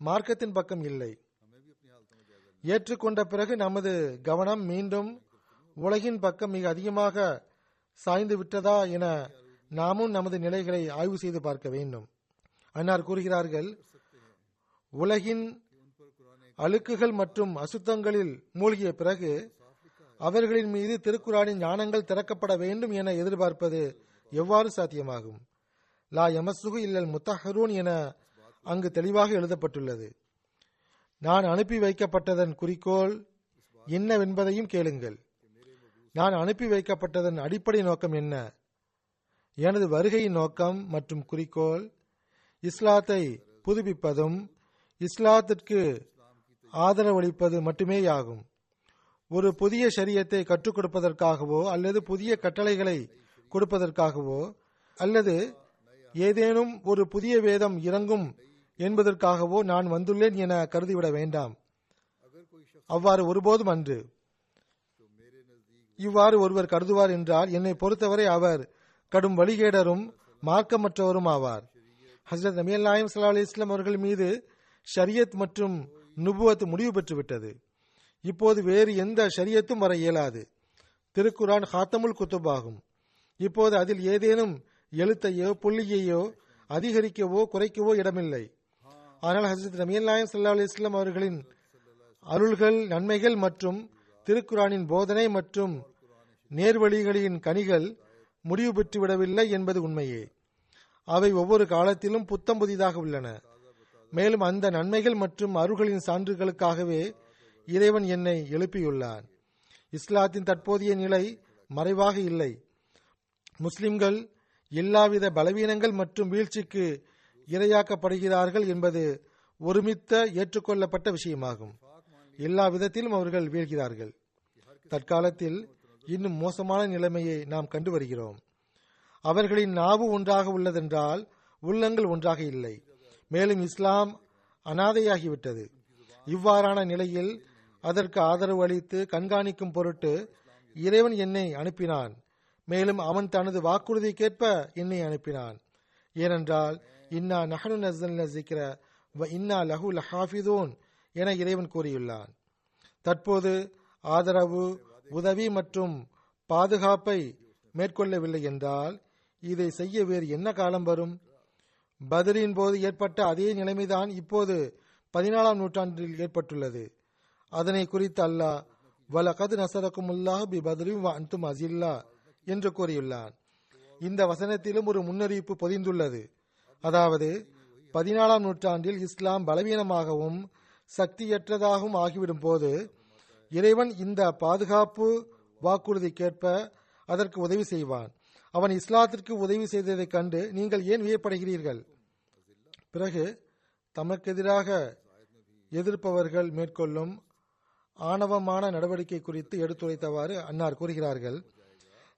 [SPEAKER 2] மார்க்கத்தின் பக்கம் இல்லை. ஏற்றுக்கொண்ட பிறகு நமது கவனம் மீண்டும் உலகின் பக்கம் மிக அதிகமாக சாய்ந்து விட்டதா என நாமும் நமது நிலைகளை ஆய்வு செய்து பார்க்க வேண்டும். அன்னார் கூறுகிறார்கள் உலகின் அழுக்குகள் மற்றும் அசுத்தங்களில் மூழ்கிய பிறகு அவர்களின் மீது திருக்குறானின் ஞானங்கள் திறக்கப்பட வேண்டும் என எதிர்பார்ப்பது எவ்வாறு சாத்தியமாகும்? லா யமசுகு இல்லல் முத்தஹரூன் என அங்கு தெளிவாக எழுதப்பட்டுள்ளது. நான் அனுப்பி வைக்கப்பட்டதன் குறிக்கோள் என்னவென்பதையும் கேளுங்கள். நான் அனுப்பி வைக்கப்பட்டதன் அடிப்படை நோக்கம் என்ன? எனது வருகையின் நோக்கம் மற்றும் குறிக்கோள் இஸ்லாத்தை புதுப்பிப்பதும் இஸ்லாத்திற்கு ஆதரவளிப்பது மட்டுமேயாகும். ஒரு புதிய சரியத்தை கற்றுக் கொடுப்பதற்காகவோ அல்லது புதிய கட்டளைகளை கொடுப்பதற்காகவோ அல்லது ஏதேனும் ஒரு புதிய வேதம் இறங்கும் என்பதற்காகவோ நான் வந்துள்ளேன் என கருதிவிட வேண்டாம். அவ்வாறு ஒருபோதும் அன்று. இவ்வாறு ஒருவர் கருதுவார் என்றால் என்னை பொறுத்தவரை அவர் கடும் வழிகேடரும் மார்க்கமற்றவரும் ஆவார். ஹசரத் நபி அல்லாயம் சல்லா அலி இஸ்லாம் அவர்கள் மீது ஷரியத் மற்றும் நுபுவத் முடிவு பெற்றுவிட்டது. இப்போது வேறு எந்த ஷரியத்தும் வர இயலாது. திருக்குரான் ஹாத்தமுல் குத்துபாகும் இப்போது அதில் ஏதேனும் எழுத்தையோ புள்ளியையோ அதிகரிக்கவோ குறைக்கவோ இடமில்லை. ஆனால் ஹசரத் நமியல் நாயம் சல்லா அலி இஸ்லாம் அவர்களின் அருள்கள் நன்மைகள் மற்றும் திருக்குரானின் போதனை மற்றும் நேர்வழிகளின் கனிகள் முடிவு பெற்றுவிடவில்லை என்பது உண்மையே. அவை ஒவ்வொரு காலத்திலும் புத்தம் புதிதாக உள்ளன. மேலும் அந்த நன்மைகள் மற்றும் அருள்களின் சான்றுகளுக்காகவே இறைவன் என்னை எழுப்பியுள்ளான். இஸ்லாத்தின் தற்போதைய நிலை மறைவாக இல்லை. முஸ்லிம்கள் எல்லாவித பலவீனங்கள் மற்றும் வீழ்ச்சிக்கு இரையாக்கப்படுகிறார்கள் என்பது ஒருமித்த ஏற்றுக்கொள்ளப்பட்ட விஷயமாகும். எல்லா விதத்திலும் அவர்கள் வீழ்கிறார்கள். தற்காலத்தில் இன்னும் மோசமான நிலைமையை நாம் கண்டு வருகிறோம். அவர்களின் நாவு ஒன்றாக உள்ளதென்றால் உள்ளங்கள் ஒன்றாக இல்லை. மேலும் இஸ்லாம் அனாதையாகிவிட்டது. இவ்வாறான நிலையில் அதற்கு ஆதரவு அளித்து கண்காணிக்கும் பொருட்டு இறைவன் என்னை அனுப்பினான். மேலும் அவன் தனது வாக்குறுதிக்கேற்ப என்னை அனுப்பினான். ஏனென்றால் இன்னா நஹனு நசல் நசிக்கிற வ இன்னா லஹு லஹாஃபிதோன் என இறைவன் கூறியுள்ளான். தற்போது ஆதரவு உதவி மற்றும் பாதுகாப்பை மேற்கொள்ளவில்லை என்றால் இதை செய்ய வேறு என்ன காலம் வரும்? பதிலின் போது ஏற்பட்ட அதே நிலைமைதான் இப்போது பதினாலாம் நூற்றாண்டில் ஏற்பட்டுள்ளது. அதனை குறித்து அல்லாஹ் வலகது நசரக்கும் உல்லாஹ் பி பதிலும் அன்தும் அசில்லா என்று கூறியுள்ளான். இந்த வசனத்திலும் ஒரு முன்னறிவிப்பு பொதிந்துள்ளது. அதாவது பதினாலாம் நூற்றாண்டில் இஸ்லாம் பலவீனமாகவும் சக்தியற்றதாகவும் ஆகிவிடும் போது இறைவன் இந்த பாதுகாப்பு வாக்குறுதிக்கேற்ப அதற்கு உதவி செய்வான். அவன் இஸ்லாத்திற்கு உதவி செய்ததைக் கண்டு நீங்கள் ஏன் வியப்படைகிறீர்கள்? பிறகு தமக்கெதிராக எதிர்ப்பவர்கள் மேற்கொள்ளும் ஆணவமான நடவடிக்கை குறித்து எடுத்துரைத்தவாறு அன்னார் கூறுகிறார்கள்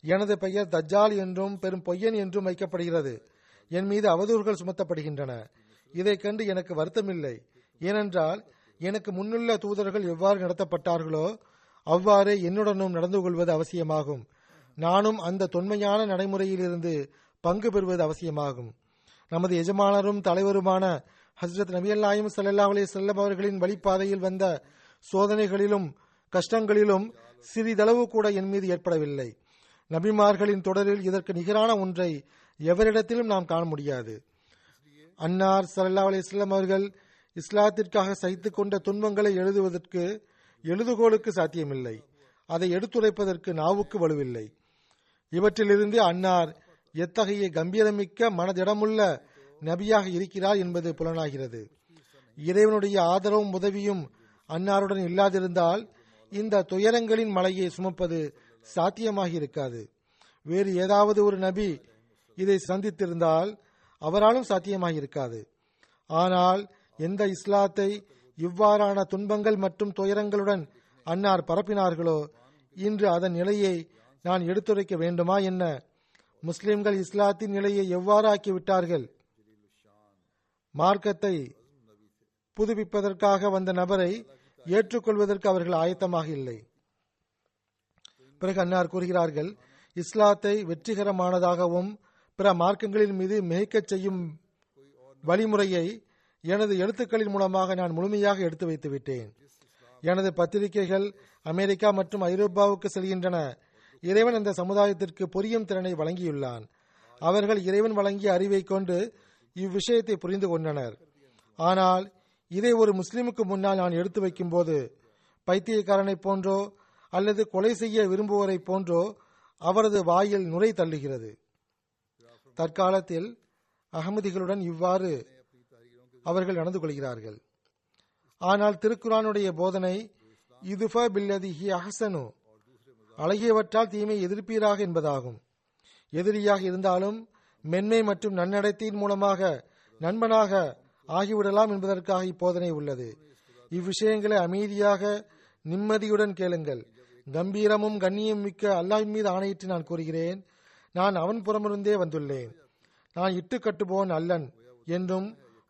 [SPEAKER 2] எனது பெயர் தஜ்ஜால் என்றும் பெரும் பொய்யன் என்றும் வைக்கப்படுகிறது. என் மீது அவதூறுகள் சுமத்தப்படுகின்றன. இதைக் கண்டு எனக்கு வருத்தமில்லை. ஏனென்றால் எனக்கு முன்னுள்ள தூதர்கள் எவ்வாறு நடத்தப்பட்டார்களோ அவ்வாறே என்னுடனும் நடந்து கொள்வது அவசியமாகும். நானும் அந்த தொன்மையான நடைமுறையிலிருந்து பங்கு பெறுவது அவசியமாகும். நமது எஜமானரும் தலைவருமான ஹஸ்ரத் நபி அல்லாயும் சல்லா அலி செல்லம் அவர்களின் வழிப்பாதையில் வந்த சோதனைகளிலும் கஷ்டங்களிலும் சிறிதளவு கூட என் மீது ஏற்படவில்லை. நபிமார்களின் தொடரில் இதற்கு நிகரான ஒன்றை எவரிடத்திலும் நாம் காண முடியாது. அன்னார் சல்லா அலிஸ்லாம் அவர்கள் இஸ்லாத்திற்காக சகித்துக் கொண்ட துன்பங்களை எழுதுவதற்கு எழுதுகோலுக்கு சாத்தியமில்லை. அதை எடுத்துரைப்பதற்கு நாவுக்கு வலுவில்லை. இவற்றிலிருந்து அன்னார் எத்தகைய கம்பீரமிக்க மனதிடமுள்ள நபியாக இருக்கிறார் என்பது புலனாகிறது. இறைவனுடைய ஆதரவும் உதவியும் அன்னாருடன் இல்லாதிருந்தால் இந்த துயரங்களின் மலையை சுமப்பது சாத்தியமாக இருக்காது. வேறு ஏதாவது ஒரு நபி இதை சந்தித்திருந்தால் அவராலும் சாத்தியமாக இருக்காது. ஆனால் எந்த இஸ்லாத்தை இவ்வாறான துன்பங்கள் மற்றும் துயரங்களுடன் அன்னார் பரப்பினார்களோ இன்று அதன் நிலையை நான் எடுத்துரைக்க வேண்டுமா என்ன? முஸ்லிம்கள் இஸ்லாத்தின் நிலையை எவ்வாறு ஆக்கிவிட்டார்கள் மார்க்கத்தை புதுப்பிப்பதற்காக வந்த நபரை ஏற்றுக்கொள்வதற்கு அவர்கள் ஆயத்தமாக இல்லை. பிறகு அன்னார் கூறுகிறார்கள் இஸ்லாத்தை வெற்றிகரமானதாகவும் பிற மார்க்கங்களின் மீது மிகைக்கச் செய்யும் வழிமுறையை எனது எழுத்துக்களின் மூலமாக நான் முழுமையாக எடுத்து வைத்து விட்டேன். எனது பத்திரிகைகள் அமெரிக்கா மற்றும் ஐரோப்பாவுக்கு செல்கின்றன. இறைவன் அந்த சமுதாயத்திற்கு பொரியும் திறனை வழங்கியுள்ளான். அவர்கள் இறைவன் வழங்கிய அறிவை கொண்டு இவ்விஷயத்தை புரிந்து கொண்டனர். ஆனால் இதை ஒரு முஸ்லிமுக்கு முன்னால் நான் எடுத்து வைக்கும் போது பைத்தியக்காரனை போன்றோ அல்லது கொலை செய்ய விரும்புவோரை போன்றோ அவரது வாயில் நுரை தள்ளுகிறது. தற்காலத்தில் அகமதிகளுடன் இவ்வாறு அவர்கள் நடந்து கொள்கிறார்கள். ஆனால் திருக்குரானுடைய போதனை இதுஃப பில்லதி ஹி அஹசனு. அழகியவற்றால் தீமை எதிர்ப்பீராக என்பதாகும். எதிரியாக இருந்தாலும் மென்மை மற்றும் நன்னடத்தையின் மூலமாக நண்பனாக ஆகிவிடலாம் என்பதற்காக இப்போதனை உள்ளது. இவ்விஷயங்களை அமைதியாக நிம்மதியுடன் கேளுங்கள். கம்பீரமும் கண்ணியம் மிக்க அல்லாஹின் மீது ஆணையிட்டு நான் கூறுகிறேன் நான் அவன் புறமிருந்தே வந்துள்ளேன். நான் இட்டு கட்டுபோன் அல்லன் என்றும்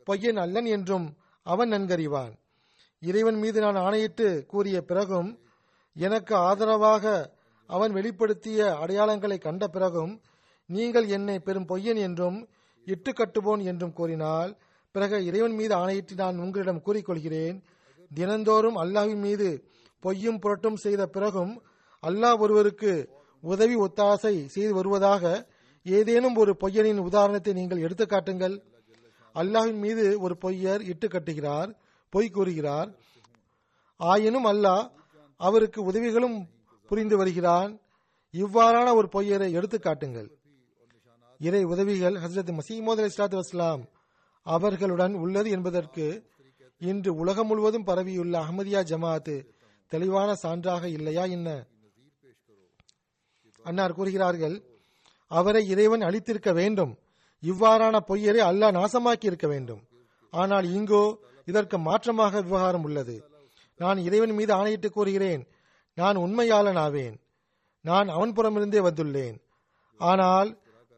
[SPEAKER 2] பொய்யன் அல்லன் என்றும் அவன் நன்கறிவான். இறைவன் மீது நான் ஆணையிட்டு கூறிய பிறகும் எனக்கு ஆதரவாக அவன் வெளிப்படுத்திய அடையாளங்களை கண்ட பிறகும் நீங்கள் என்னை பெரும் பொய்யன் என்றும் இட்டு கட்டுவோன் என்றும் கூறினால் பிறகு இறைவன் மீது ஆணையிட்டு நான் உங்களிடம் கூறிக்கொள்கிறேன். தினந்தோறும் அல்லாஹின் மீது பொய்யும் புரட்டும் செய்த பிறகும் அல்லாஹ் ஒருவருக்கு உதவி ஒத்தாசை செய்து வருவதாக ஏதேனும் ஒரு பொய்யனின் உதாரணத்தை நீங்கள் எடுத்துக்காட்டுங்கள் அல்லாஹின் அல்லாஹ்வின் மீது ஒரு பொய்யர் இட்டு கட்டுகிறார் பொய் கூறுகிறார். ஆயினும் அல்லாஹ் அவருக்கு உதவிகளும் புரிந்து வருகிறான். இவ்வாறான ஒரு பொய்யரை எடுத்து காட்டுங்கள். இறை உதவிகள் ஹசரத் மசீமோத் அலி இஸ்லாத்து வஸ்லாம் அவர்களுடன் உள்ளது என்பதற்கு இன்று உலகம் முழுவதும் பரவியுள்ள அஹமதியா ஜமாத்து தெளிவான சான்றாக இல்லையா என்ன? அன்னார் கூறுகிறார்கள் அவரை இறைவன் அழித்திருக்க வேண்டும். இவ்வாறான பொய்யரை அல்லாஹ் நாசமாக்கி இருக்க வேண்டும். ஆனால் இங்கோ இதற்கு மாற்றமாக விவகாரம் உள்ளது. நான் இறைவன் மீது ஆணையிட்டு கூறுகிறேன். நான் உண்மையாளன் ஆவேன் நான் அவன் புறமிருந்தே வந்துள்ளேன். ஆனால்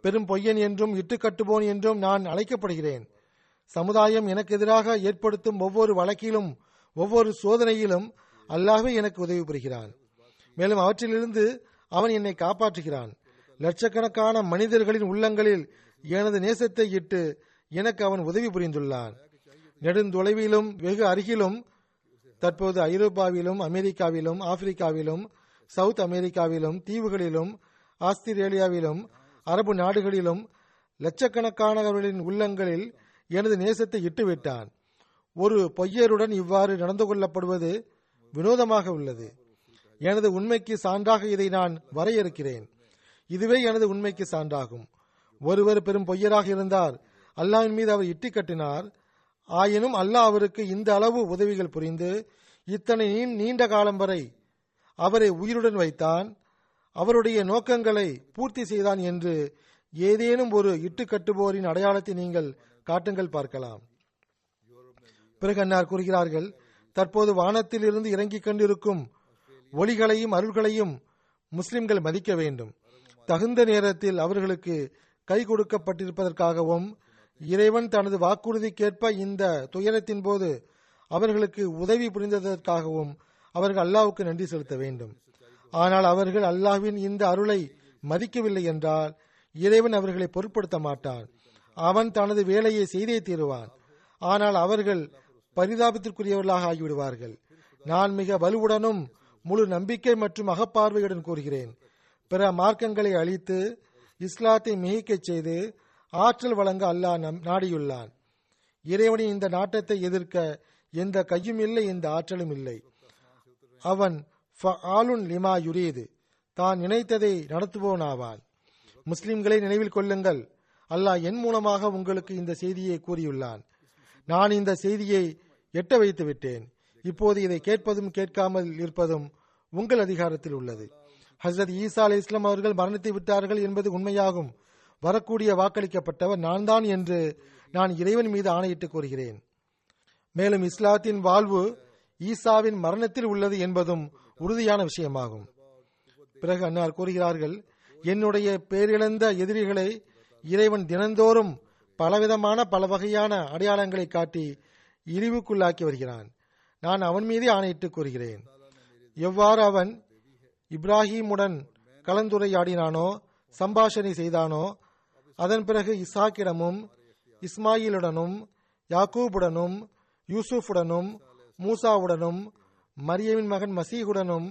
[SPEAKER 2] பெரும் பொய்யன் என்றும் இட்டுக்கட்டுபோன் என்றும் நான் அழைக்கப்படுகிறேன். சமுதாயம் எனக்கு எதிராக ஏற்படுத்தும் ஒவ்வொரு வழக்கிலும் ஒவ்வொரு சோதனையிலும் அல்லாஹே எனக்கு உதவி புரிகிறான். மேலும் அவற்றிலிருந்து அவன் என்னை காப்பாற்றுகிறான். லட்சக்கணக்கான மனிதர்களின் உள்ளங்களில் எனது நேசத்தை இட்டு எனக்கு அவன் உதவி புரிந்துள்ளான் நெடுந்தொலைவிலும் வெகு அருகிலும் தற்போது ஐரோப்பாவிலும் அமெரிக்காவிலும் ஆப்பிரிக்காவிலும் சவுத் அமெரிக்காவிலும் தீவுகளிலும் ஆஸ்திரேலியாவிலும் அரபு நாடுகளிலும் லட்சக்கணக்கானவர்களின் உள்ளங்களில் எனது நேசத்தை இட்டுவிட்டான். ஒரு பொய்யருடன் இவ்வாறு நடந்து கொள்ளப்படுவது வினோதமாக உள்ளது. எனது உண்மைக்கு சான்றாக இதை நான் வரையறுக்கிறேன். இதுவே எனது உண்மைக்கு சான்றாகும். ஒருவர் பெரும் பொய்யராக இருந்தார். அல்லாவின் மீது அவர் இட்டி கட்டினார். ஆயினும் அல்லாஹ் அவருக்கு இந்த அளவு உதவிகள் புரிந்து இத்தனை நீண்ட காலம் வரை அவரை உயிருடன் வைத்தான் அவருடைய நோக்கங்களை பூர்த்தி செய்தான் என்று ஏதேனும் ஒரு இட்டு கட்டுபோரின் அடையாளத்தை நீங்கள் காட்டுங்கள் பார்க்கலாம். பிறகு அன்னார் கூறுகிறார்கள் தற்போது வானத்தில் இருந்து இறங்கிக் கொண்டிருக்கும் ஒளிகளையும் அருள்களையும் முஸ்லிம்கள் மதிக்க வேண்டும். தகுந்த நேரத்தில் அவர்களுக்கு கை கொடுக்கப்பட்டிருப்பதற்காகவும் இறைவன் தனது வாக்குறுதிக்கேற்ப இந்த துயரத்தின் போது அவர்களுக்கு உதவி புரிந்ததற்காகவும் அவர்கள் அல்லாவுக்கு நன்றி செலுத்த வேண்டும். ஆனால் அவர்கள் அல்லாஹ்வின் இந்த அருளை மதிக்கவில்லை என்றால் இறைவன் அவர்களை பொருட்படுத்த மாட்டான் அவன் தனது வேலையை செய்தே தீருவான். ஆனால் அவர்கள் பரிதாபத்திற்குரியவர்களாக ஆகிவிடுவார்கள். நான் மிக வலுவுடனும் முழு நம்பிக்கை மற்றும் அகப்பார்வையுடன் கூறுகிறேன். பிற மார்க்கங்களை அழித்து இஸ்லாத்தை மிகைக்கச் செய்து ஆற்றல் வழங்க அல்லாஹ் நம் நாடியுள்ளான். இறைவனின் இந்த நாட்டத்தை எதிர்க்க எந்த கையும் இல்லை எந்த ஆற்றலும் இல்லை. அவன் ஆளுன் லிமா யுரீது. தான் நினைத்ததை நடத்துபவனாவான். முஸ்லிம்களை நினைவில் கொள்ளுங்கள். அல்லாஹ் என் மூலமாக உங்களுக்கு இந்த செய்தியை கூறியுள்ளான். நான் இந்த செய்தியை எட்ட வைத்து விட்டேன் இப்போது இதை கேட்பதும் கேட்காமல் இருப்பதும் உங்கள் அதிகாரத்தில் உள்ளது. ஹசரத் ஈசா அலி இஸ்லாம் அவர்கள் மரணித்து விட்டார்கள் என்பது உண்மையாகும். வரக்கூடிய வாக்களிக்கப்பட்டவர் நான் தான் என்று நான் இறைவன் மீது ஆணையிட்டு கூறுகிறேன். மேலும் இஸ்லாத்தின் வாழ்வு ஈசாவின் மரணத்தில் உள்ளது என்பதும் உறுதியான விஷயமாகும். பிறகு அன்னார் கூறுகிறார்கள் என்னுடைய பேரிழந்த எதிரிகளை இறைவன் தினந்தோறும் பலவிதமான பல வகையான அடையாளங்களை காட்டி இழிவுக்குள்ளாக்கி வருகிறான். நான் அவன் மீதே ஆணையிட்டு கூறுகிறேன். எவ்வாறு அவன் இப்ராஹீமுடன் கலந்துரையாடினானோ சம்பாஷணை செய்தானோ அதன் பிறகு இசாக்கிடமும் இஸ்மாயிலுடனும் யாக்கூபுடனும் யூசுஃபுடனும் மூசாவுடனும் மரியமின் மகன் மசீகுடனும்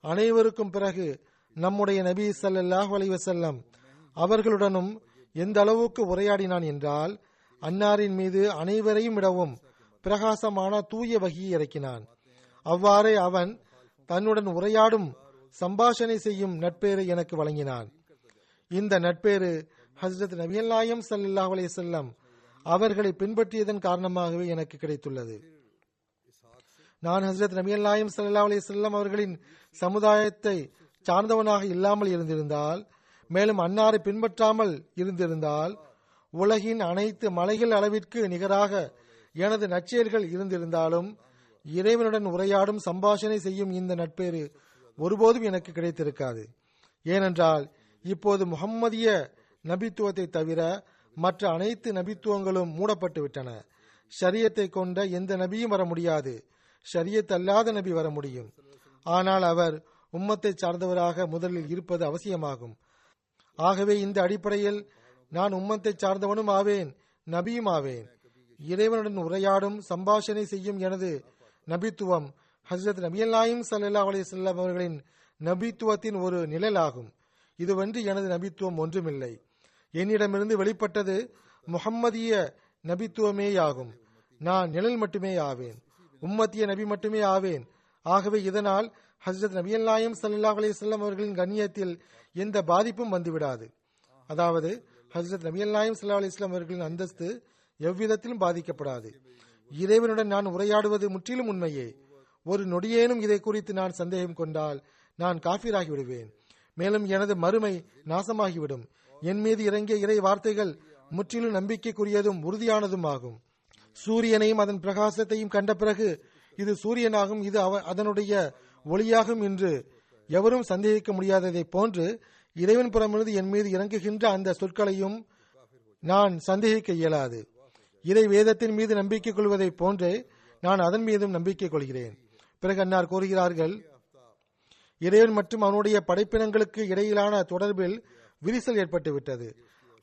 [SPEAKER 2] அனைவருக்கும் பிறகு நம்முடைய நபி ஸல்லல்லாஹு அலைஹி அவர்களுடனும் எந்த அளவுக்கு உரையாடினான் என்றால் அன்னாரின் மீது அனைவரையும் விடவும் பிரகாசமான தூய வகியை இறக்கினான். அவ்வாறே அவன் தன்னுடன் உரையாடும் சம்பாஷணை செய்யும் நட்பேறு எனக்கு வழங்கினான். இந்த நட்பேறு ஹஸ்ரத் நபியல்லாயம் ஸல்லல்லாஹு அலைஹி வஸல்லம் அவர்களை பின்பற்றியதன் காரணமாகவே எனக்கு கிடைத்துள்ளது. நான் ஹசரத் நபியல்லாயம் ஸல்லல்லாஹு அலைஹி செல்லம் அவர்களின் சமுதாயத்தை சார்ந்தவனாக இல்லாமல் இருந்திருந்தால் மேலும் அன்னாரை பின்பற்றாமல் இருந்திருந்தால் உலகின் அனைத்து மலைகள் அளவிற்கு நிகராக எனது நற்செயல்கள் இருந்திருந்தாலும் இறைவனுடன் உரையாடும் சம்பாஷணை செய்யும் இந்த நட்பேறு ஒருபோதும் எனக்கு கிடைத்திருக்காது. ஏனென்றால் இப்போது முகம்மதிய நபித்துவத்தை தவிர மற்ற அனைத்து நபித்துவங்களும் மூடப்பட்டு விட்டன. ஷரியத்தை கொண்ட எந்த நபியும் வர முடியாது. ஷரியத் அல்லாத நபி வர முடியும். ஆனால் அவர் உம்மத்தை சார்ந்தவராக முதலில் இருப்பது அவசியமாகும். ஆகவே இந்த அடிப்படையில் நான் உம்மத்தை சார்ந்தவனும் ஆவேன் நபியும் ஆவேன். இறைவனுடன் உரையாடும் சம்பாஷணை செய்யும் எனது நபித்துவம் ஹசரத் நபியல்லாயும் சல்லா அலிசல்லாம் அவர்களின் நபித்துவத்தின் ஒரு நிழலாகும். இதுவன்று எனது நபித்துவம் ஒன்றுமில்லை. என்னிடமிருந்து வெளிப்பட்டது முகம்மதிய நபித்துவமேயாகும். நான் நிழல் மட்டுமே ஆவேன். உம்மத்திய நபி மட்டுமே ஆவேன். ஆகவே இதனால் ஹசரத் நபியல்லாயும் அலி அலிசல்லாம் அவர்களின் கண்ணியத்தில் எந்த பாதிப்பும் வந்துவிடாது. அதாவது ஹசரத் நபியல்லாயும் சல்லா அலிஸ்லாம் அவர்களின் அந்தஸ்து எவ்விதத்திலும் பாதிக்கப்படாது. இறைவனுடன் நான் உரையாடுவது முற்றிலும் உண்மையே. ஒரு நொடியேனும் இதை குறித்து நான் சந்தேகம் கொண்டால் நான் காஃபிராகி விடுவேன் மேலும் எனது மறுமை நாசமாகிவிடும். என் மீது இறங்கிய இறை வார்த்தைகள் முற்றிலும் நம்பிக்கைக்குரியதும் உறுதியானதும் ஆகும் சூரியனையும் அதன் பிரகாசத்தையும் கண்ட பிறகு இது சூரியனாகும் இது அதனுடைய ஒளியாகும் என்று எவரும் சந்தேகிக்க முடியாததை போன்று இறைவன் புறமிருந்து என் மீது இறங்குகின்ற அந்த சொற்களையும் நான் சந்தேகிக்க இயலாது. இறை வேதத்தின் மீது நம்பிக்கை கொள்வதைப் போன்றே நான் அதன் மீதும் நம்பிக்கை கொள்கிறேன். பிறகு அன்னார் கூறுகிறார்கள் இறைவன் மற்றும் அவனுடைய படைப்பினங்களுக்கு இடையிலான தொடர்பில் விரிசல் ஏற்பட்டுவிட்டது.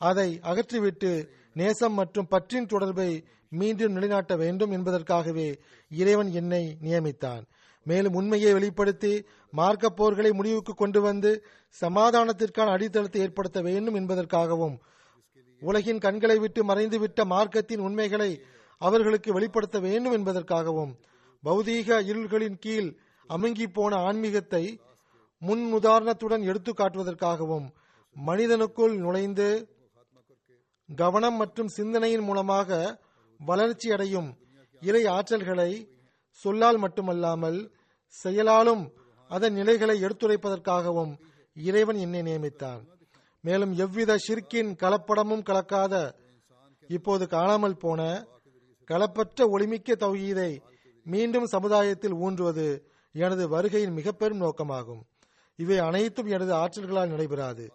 [SPEAKER 2] அதை அகற்றிவிட்டு நேசம் மற்றும் பற்றின் தொடர்பை மீண்டும் நிலைநாட்ட வேண்டும் என்பதற்காகவே இறைவன் என்னை நியமித்தான். மேலும் உண்மையை வெளிப்படுத்தி மார்க்க போர்களை முடிவுக்கு கொண்டு வந்து சமாதானத்திற்கான அடித்தளத்தை ஏற்படுத்த வேண்டும் என்பதற்காகவும் உலகின் கண்களை விட்டு மறைந்துவிட்ட மார்க்கத்தின் உண்மைகளை அவர்களுக்கு வெளிப்படுத்த வேண்டும் என்பதற்காகவும் பௌதீக இருள்களின் கீழ் அமுங்கி போன ஆன்மீகத்தை முன் உதாரணத்துடன் எடுத்து காட்டுவதற்காகவும் மனிதனுக்குள் நுழைந்து கவனம் மற்றும் சிந்தனையின் மூலமாக வளர்ச்சி அடையும் இறை ஆற்றல்களை சொல்லால் மட்டுமல்லாமல் செயலாலும் அதன் நிலைகளை எடுத்துரைப்பதற்காகவும் இறைவன் என்னை நியமித்தான் மேலும் எவ்வித ஷிர்கின் கலப்படமும் கலக்காத இப்போது காணாமல் போன களப்பற்ற ஒளிமிக்க தௌஹீதை மீண்டும் சமுதாயத்தில் ஊன்றுவது எனது வருகையின் மிக பெரும் நோக்கமாகும். இவை அனைத்தும் எனது ஆற்றல்களால் நடைபெறாது.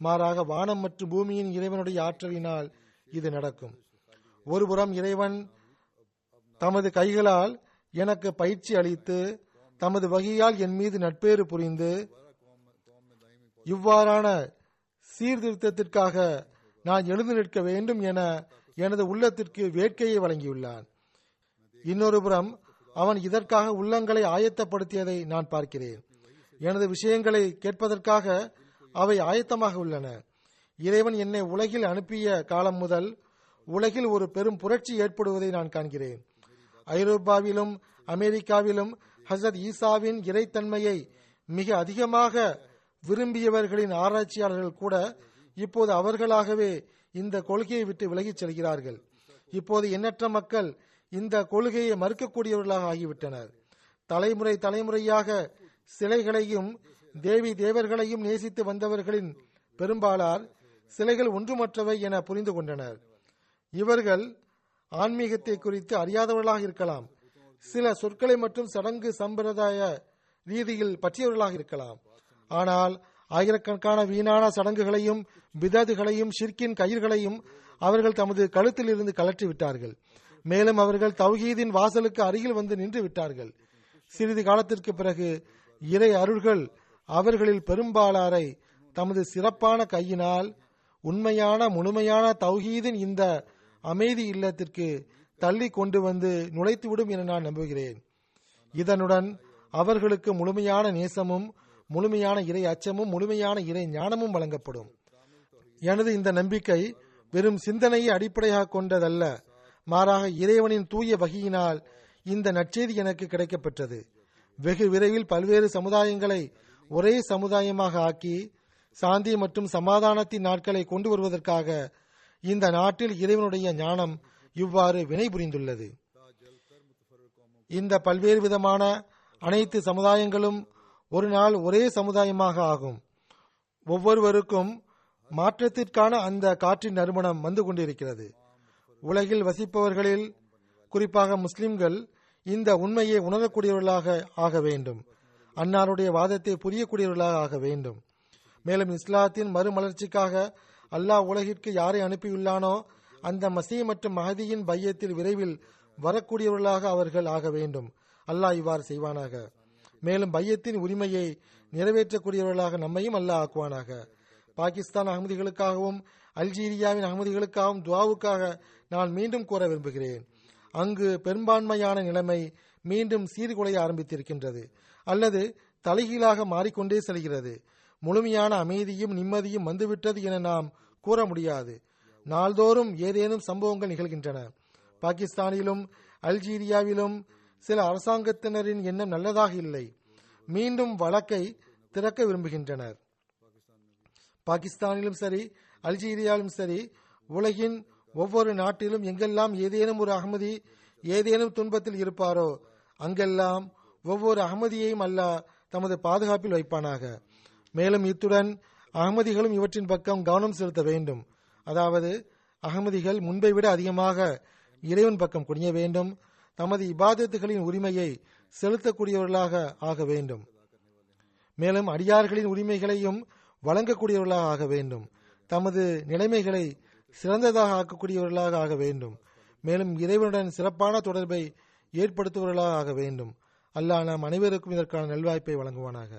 [SPEAKER 2] மாறாக வானம் மற்றும் பூமியின் இறைவனுடைய ஆற்றலினால் இது நடக்கும். ஒருபுறம் இறைவன் தமது கைகளால் எனக்கு பயிற்சி அளித்து தமது வகையால் என் மீது நட்பேறு புரிந்து இவ்வாறான சீர்திருத்தத்திற்காக நான் எழுந்து நிற்க வேண்டும் என எனது உள்ளத்திற்கு வேட்கையை வழங்கியுள்ளான். இன்னொரு புறம் அவன் இதற்காக உள்ளங்களை ஆயத்தப்படுத்தியதை நான் பார்க்கிறேன். எனது விஷயங்களை கேட்பதற்காக அவை ஆயத்தமாக உள்ளன. இறைவன் என்னை உலகில் அனுப்பிய காலம் முதல் உலகில் ஒரு பெரும் புரட்சி ஏற்படுவதை நான் காண்கிறேன். ஐரோப்பாவிலும் அமெரிக்காவிலும் ஹசரத் ஈசாவின் இறைத்தன்மையை மிக அதிகமாக விரும்பியவர்களின் ஆராய்ச்சியாளர்கள் கூட இப்போது அவர்களாகவே இந்த கொள்கையை விட்டு விலகிச் செல்கிறார்கள். இப்போது எண்ணற்ற மக்கள் இந்த கொள்கையை மறுக்கக்கூடியவர்களாக ஆகிவிட்டனர். தலைமுறை தலைமுறையாக சிலைகளையும் தேவி தேவர்களையும் நேசித்து வந்தவர்களின் பெரும்பாலார் சிலைகள் ஒன்றுமற்றவை என புரிந்து கொண்டனர். இவர்கள் ஆன்மீகத்தை குறித்து அறியாதவர்களாக இருக்கலாம். சில சொற்களை மற்றும் சடங்கு சம்பிரதாய ரீதியில் பற்றியவர்களாக இருக்கலாம். ஆனால் ஆயிரக்கணக்கான வீணான சடங்குகளையும் விததுகளையும் ஷிர்கின் கயிர்களையும் அவர்கள் தமது கழுத்தில் இருந்து கலற்றி விட்டார்கள் மேலும் அவர்கள் தௌஹீதின் வாசலுக்கு அருகில் வந்து நின்று விட்டார்கள். சிறிது காலத்திற்கு பிறகு இறை அருள்கள் அவர்களில் பெரும்பாலாரை தமது சிறப்பான கையினால் உண்மையான முழுமையான தௌஹீதின் இந்த அமைதி இல்லத்திற்கு தள்ளி கொண்டு வந்து நுழைத்துவிடும் என நான் நம்புகிறேன். இதனுடன் அவர்களுக்கு முழுமையான நேசமும் முழுமையான இறை அச்சமும் முழுமையான இறை ஞானமும் வழங்கப்படும். எனது இந்த நம்பிக்கை வெறும் சிந்தனையை அடிப்படையாக கொண்டதல்ல. மாறாக இறைவனின் தூய வகையினால் இந்த நற்செய்தி எனக்கு கிடைக்கப்பெற்றது. வெகு விரைவில் பல்வேறு சமுதாயங்களை ஒரே சமுதாயமாக ஆக்கி சாந்தி மற்றும் சமாதானத்தின் நாட்களை கொண்டு வருவதற்காக இந்த நாட்டில் இறைவனுடைய ஞானம் இவ்வாறு வினை புரிந்துள்ளது இந்த பல்வேறு விதமான அனைத்து சமுதாயங்களும் ஒரு நாள் ஒரே சமுதாயமாக ஆகும். ஒவ்வொருவருக்கும் மாற்றத்திற்கான அந்த காற்றின் நறுமணம் வந்து கொண்டிருக்கிறது. உலகில் வசிப்பவர்களில் குறிப்பாக முஸ்லிம்கள் இந்த உண்மையை உணரக்கூடியவர்களாக ஆக வேண்டும். அன்னாருடைய வாதத்தை புரியக்கூடியவர்களாக ஆக வேண்டும். மேலும் இஸ்லாத்தின் மறுமலர்ச்சிக்காக அல்லாஹ் உலகிற்கு யாரை அனுப்பியுள்ளானோ அந்த மசீ மற்றும் மஹதியின் பையத்தில் விரைவில் வரக்கூடியவர்களாக அவர்கள் ஆக வேண்டும். அல்லாஹ் இவ்வாறு செய்வானாக. மேலும் பையத்தின் உரிமையை நிறைவேற்றக்கூடியவர்களாக நம்மையும் அல்லாஹ் ஆக்குவானாக. பாகிஸ்தான் அகமதிகளுக்காகவும் அல்ஜீரியாவின் அகமதிகளுக்காகவும் துவாவுக்காக நான் மீண்டும் கூற விரும்புகிறேன். அங்கு பெரும்பான்மையான நிலைமை மீண்டும் சீர்குலைய ஆரம்பித்திருக்கின்றது. அல்லது தலைகீழாக மாறிக்கொண்டே செல்கிறது. முழுமையான அமைதியும் நிம்மதியும் வந்துவிட்டது என நாம் கூற முடியாது. நாள்தோறும் ஏதேனும் சம்பவங்கள் நிகழ்கின்றன. பாகிஸ்தானிலும் அல்ஜீரியாவிலும் சில அரசாங்கத்தினரின் எண்ணம் நல்லதாக இல்லை. மீண்டும் வழக்கை திறக்க விரும்புகின்றனர். பாகிஸ்தானிலும் சரி அல்ஜீரியாலும் சரி உலகின் ஒவ்வொரு நாட்டிலும் எங்கெல்லாம் ஏதேனும் ஒரு அகமதி ஏதேனும் துன்பத்தில் இருப்பாரோ அங்கெல்லாம் ஒவ்வொரு அகமதியையும் அல்லாஹ் தமது பாதுகாப்பில் வைப்பானாக. மேலும் இத்துடன் அகமதிகளும் இவற்றின் பக்கம் கவனம் செலுத்த வேண்டும். அதாவது அகமதிகள் முன்பை விட அதிகமாக இறைவன் பக்கம் குனிய வேண்டும். தமது இபாதத்துகளின் உரிமையை செலுத்தக்கூடியவர்களாக ஆக வேண்டும். மேலும் அடியார்களின் உரிமைகளையும் வழங்கக்கூடியவர்களாக ஆக வேண்டும். தமது நிலைமைகளை சிறந்ததாக ஆக்கக்கூடியவர்களாக ஆக வேண்டும் மேலும் இறைவனுடன் சிறப்பான தொடர்பை ஏற்படுத்துபவர்களாக ஆக வேண்டும் அல்லாஹ் நாம் அனைவருக்கும் இதற்கான நல்வாய்ப்பை வழங்குவானாக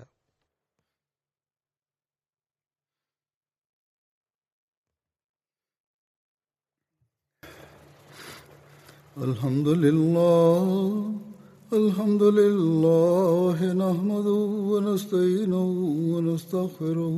[SPEAKER 1] الحمد لله الحمد لله نحمده ونستعينه ونستغفره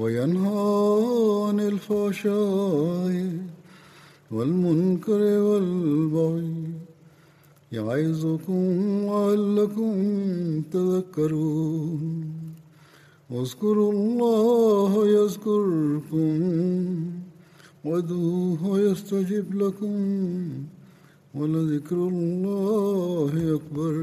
[SPEAKER 1] وينهى عن الفحشاء والمنكر والبغي يعظكم لعلكم تذكرون. واذكروا الله يذكركم وادعوه يستجب لكم ولذكر الله أكبر.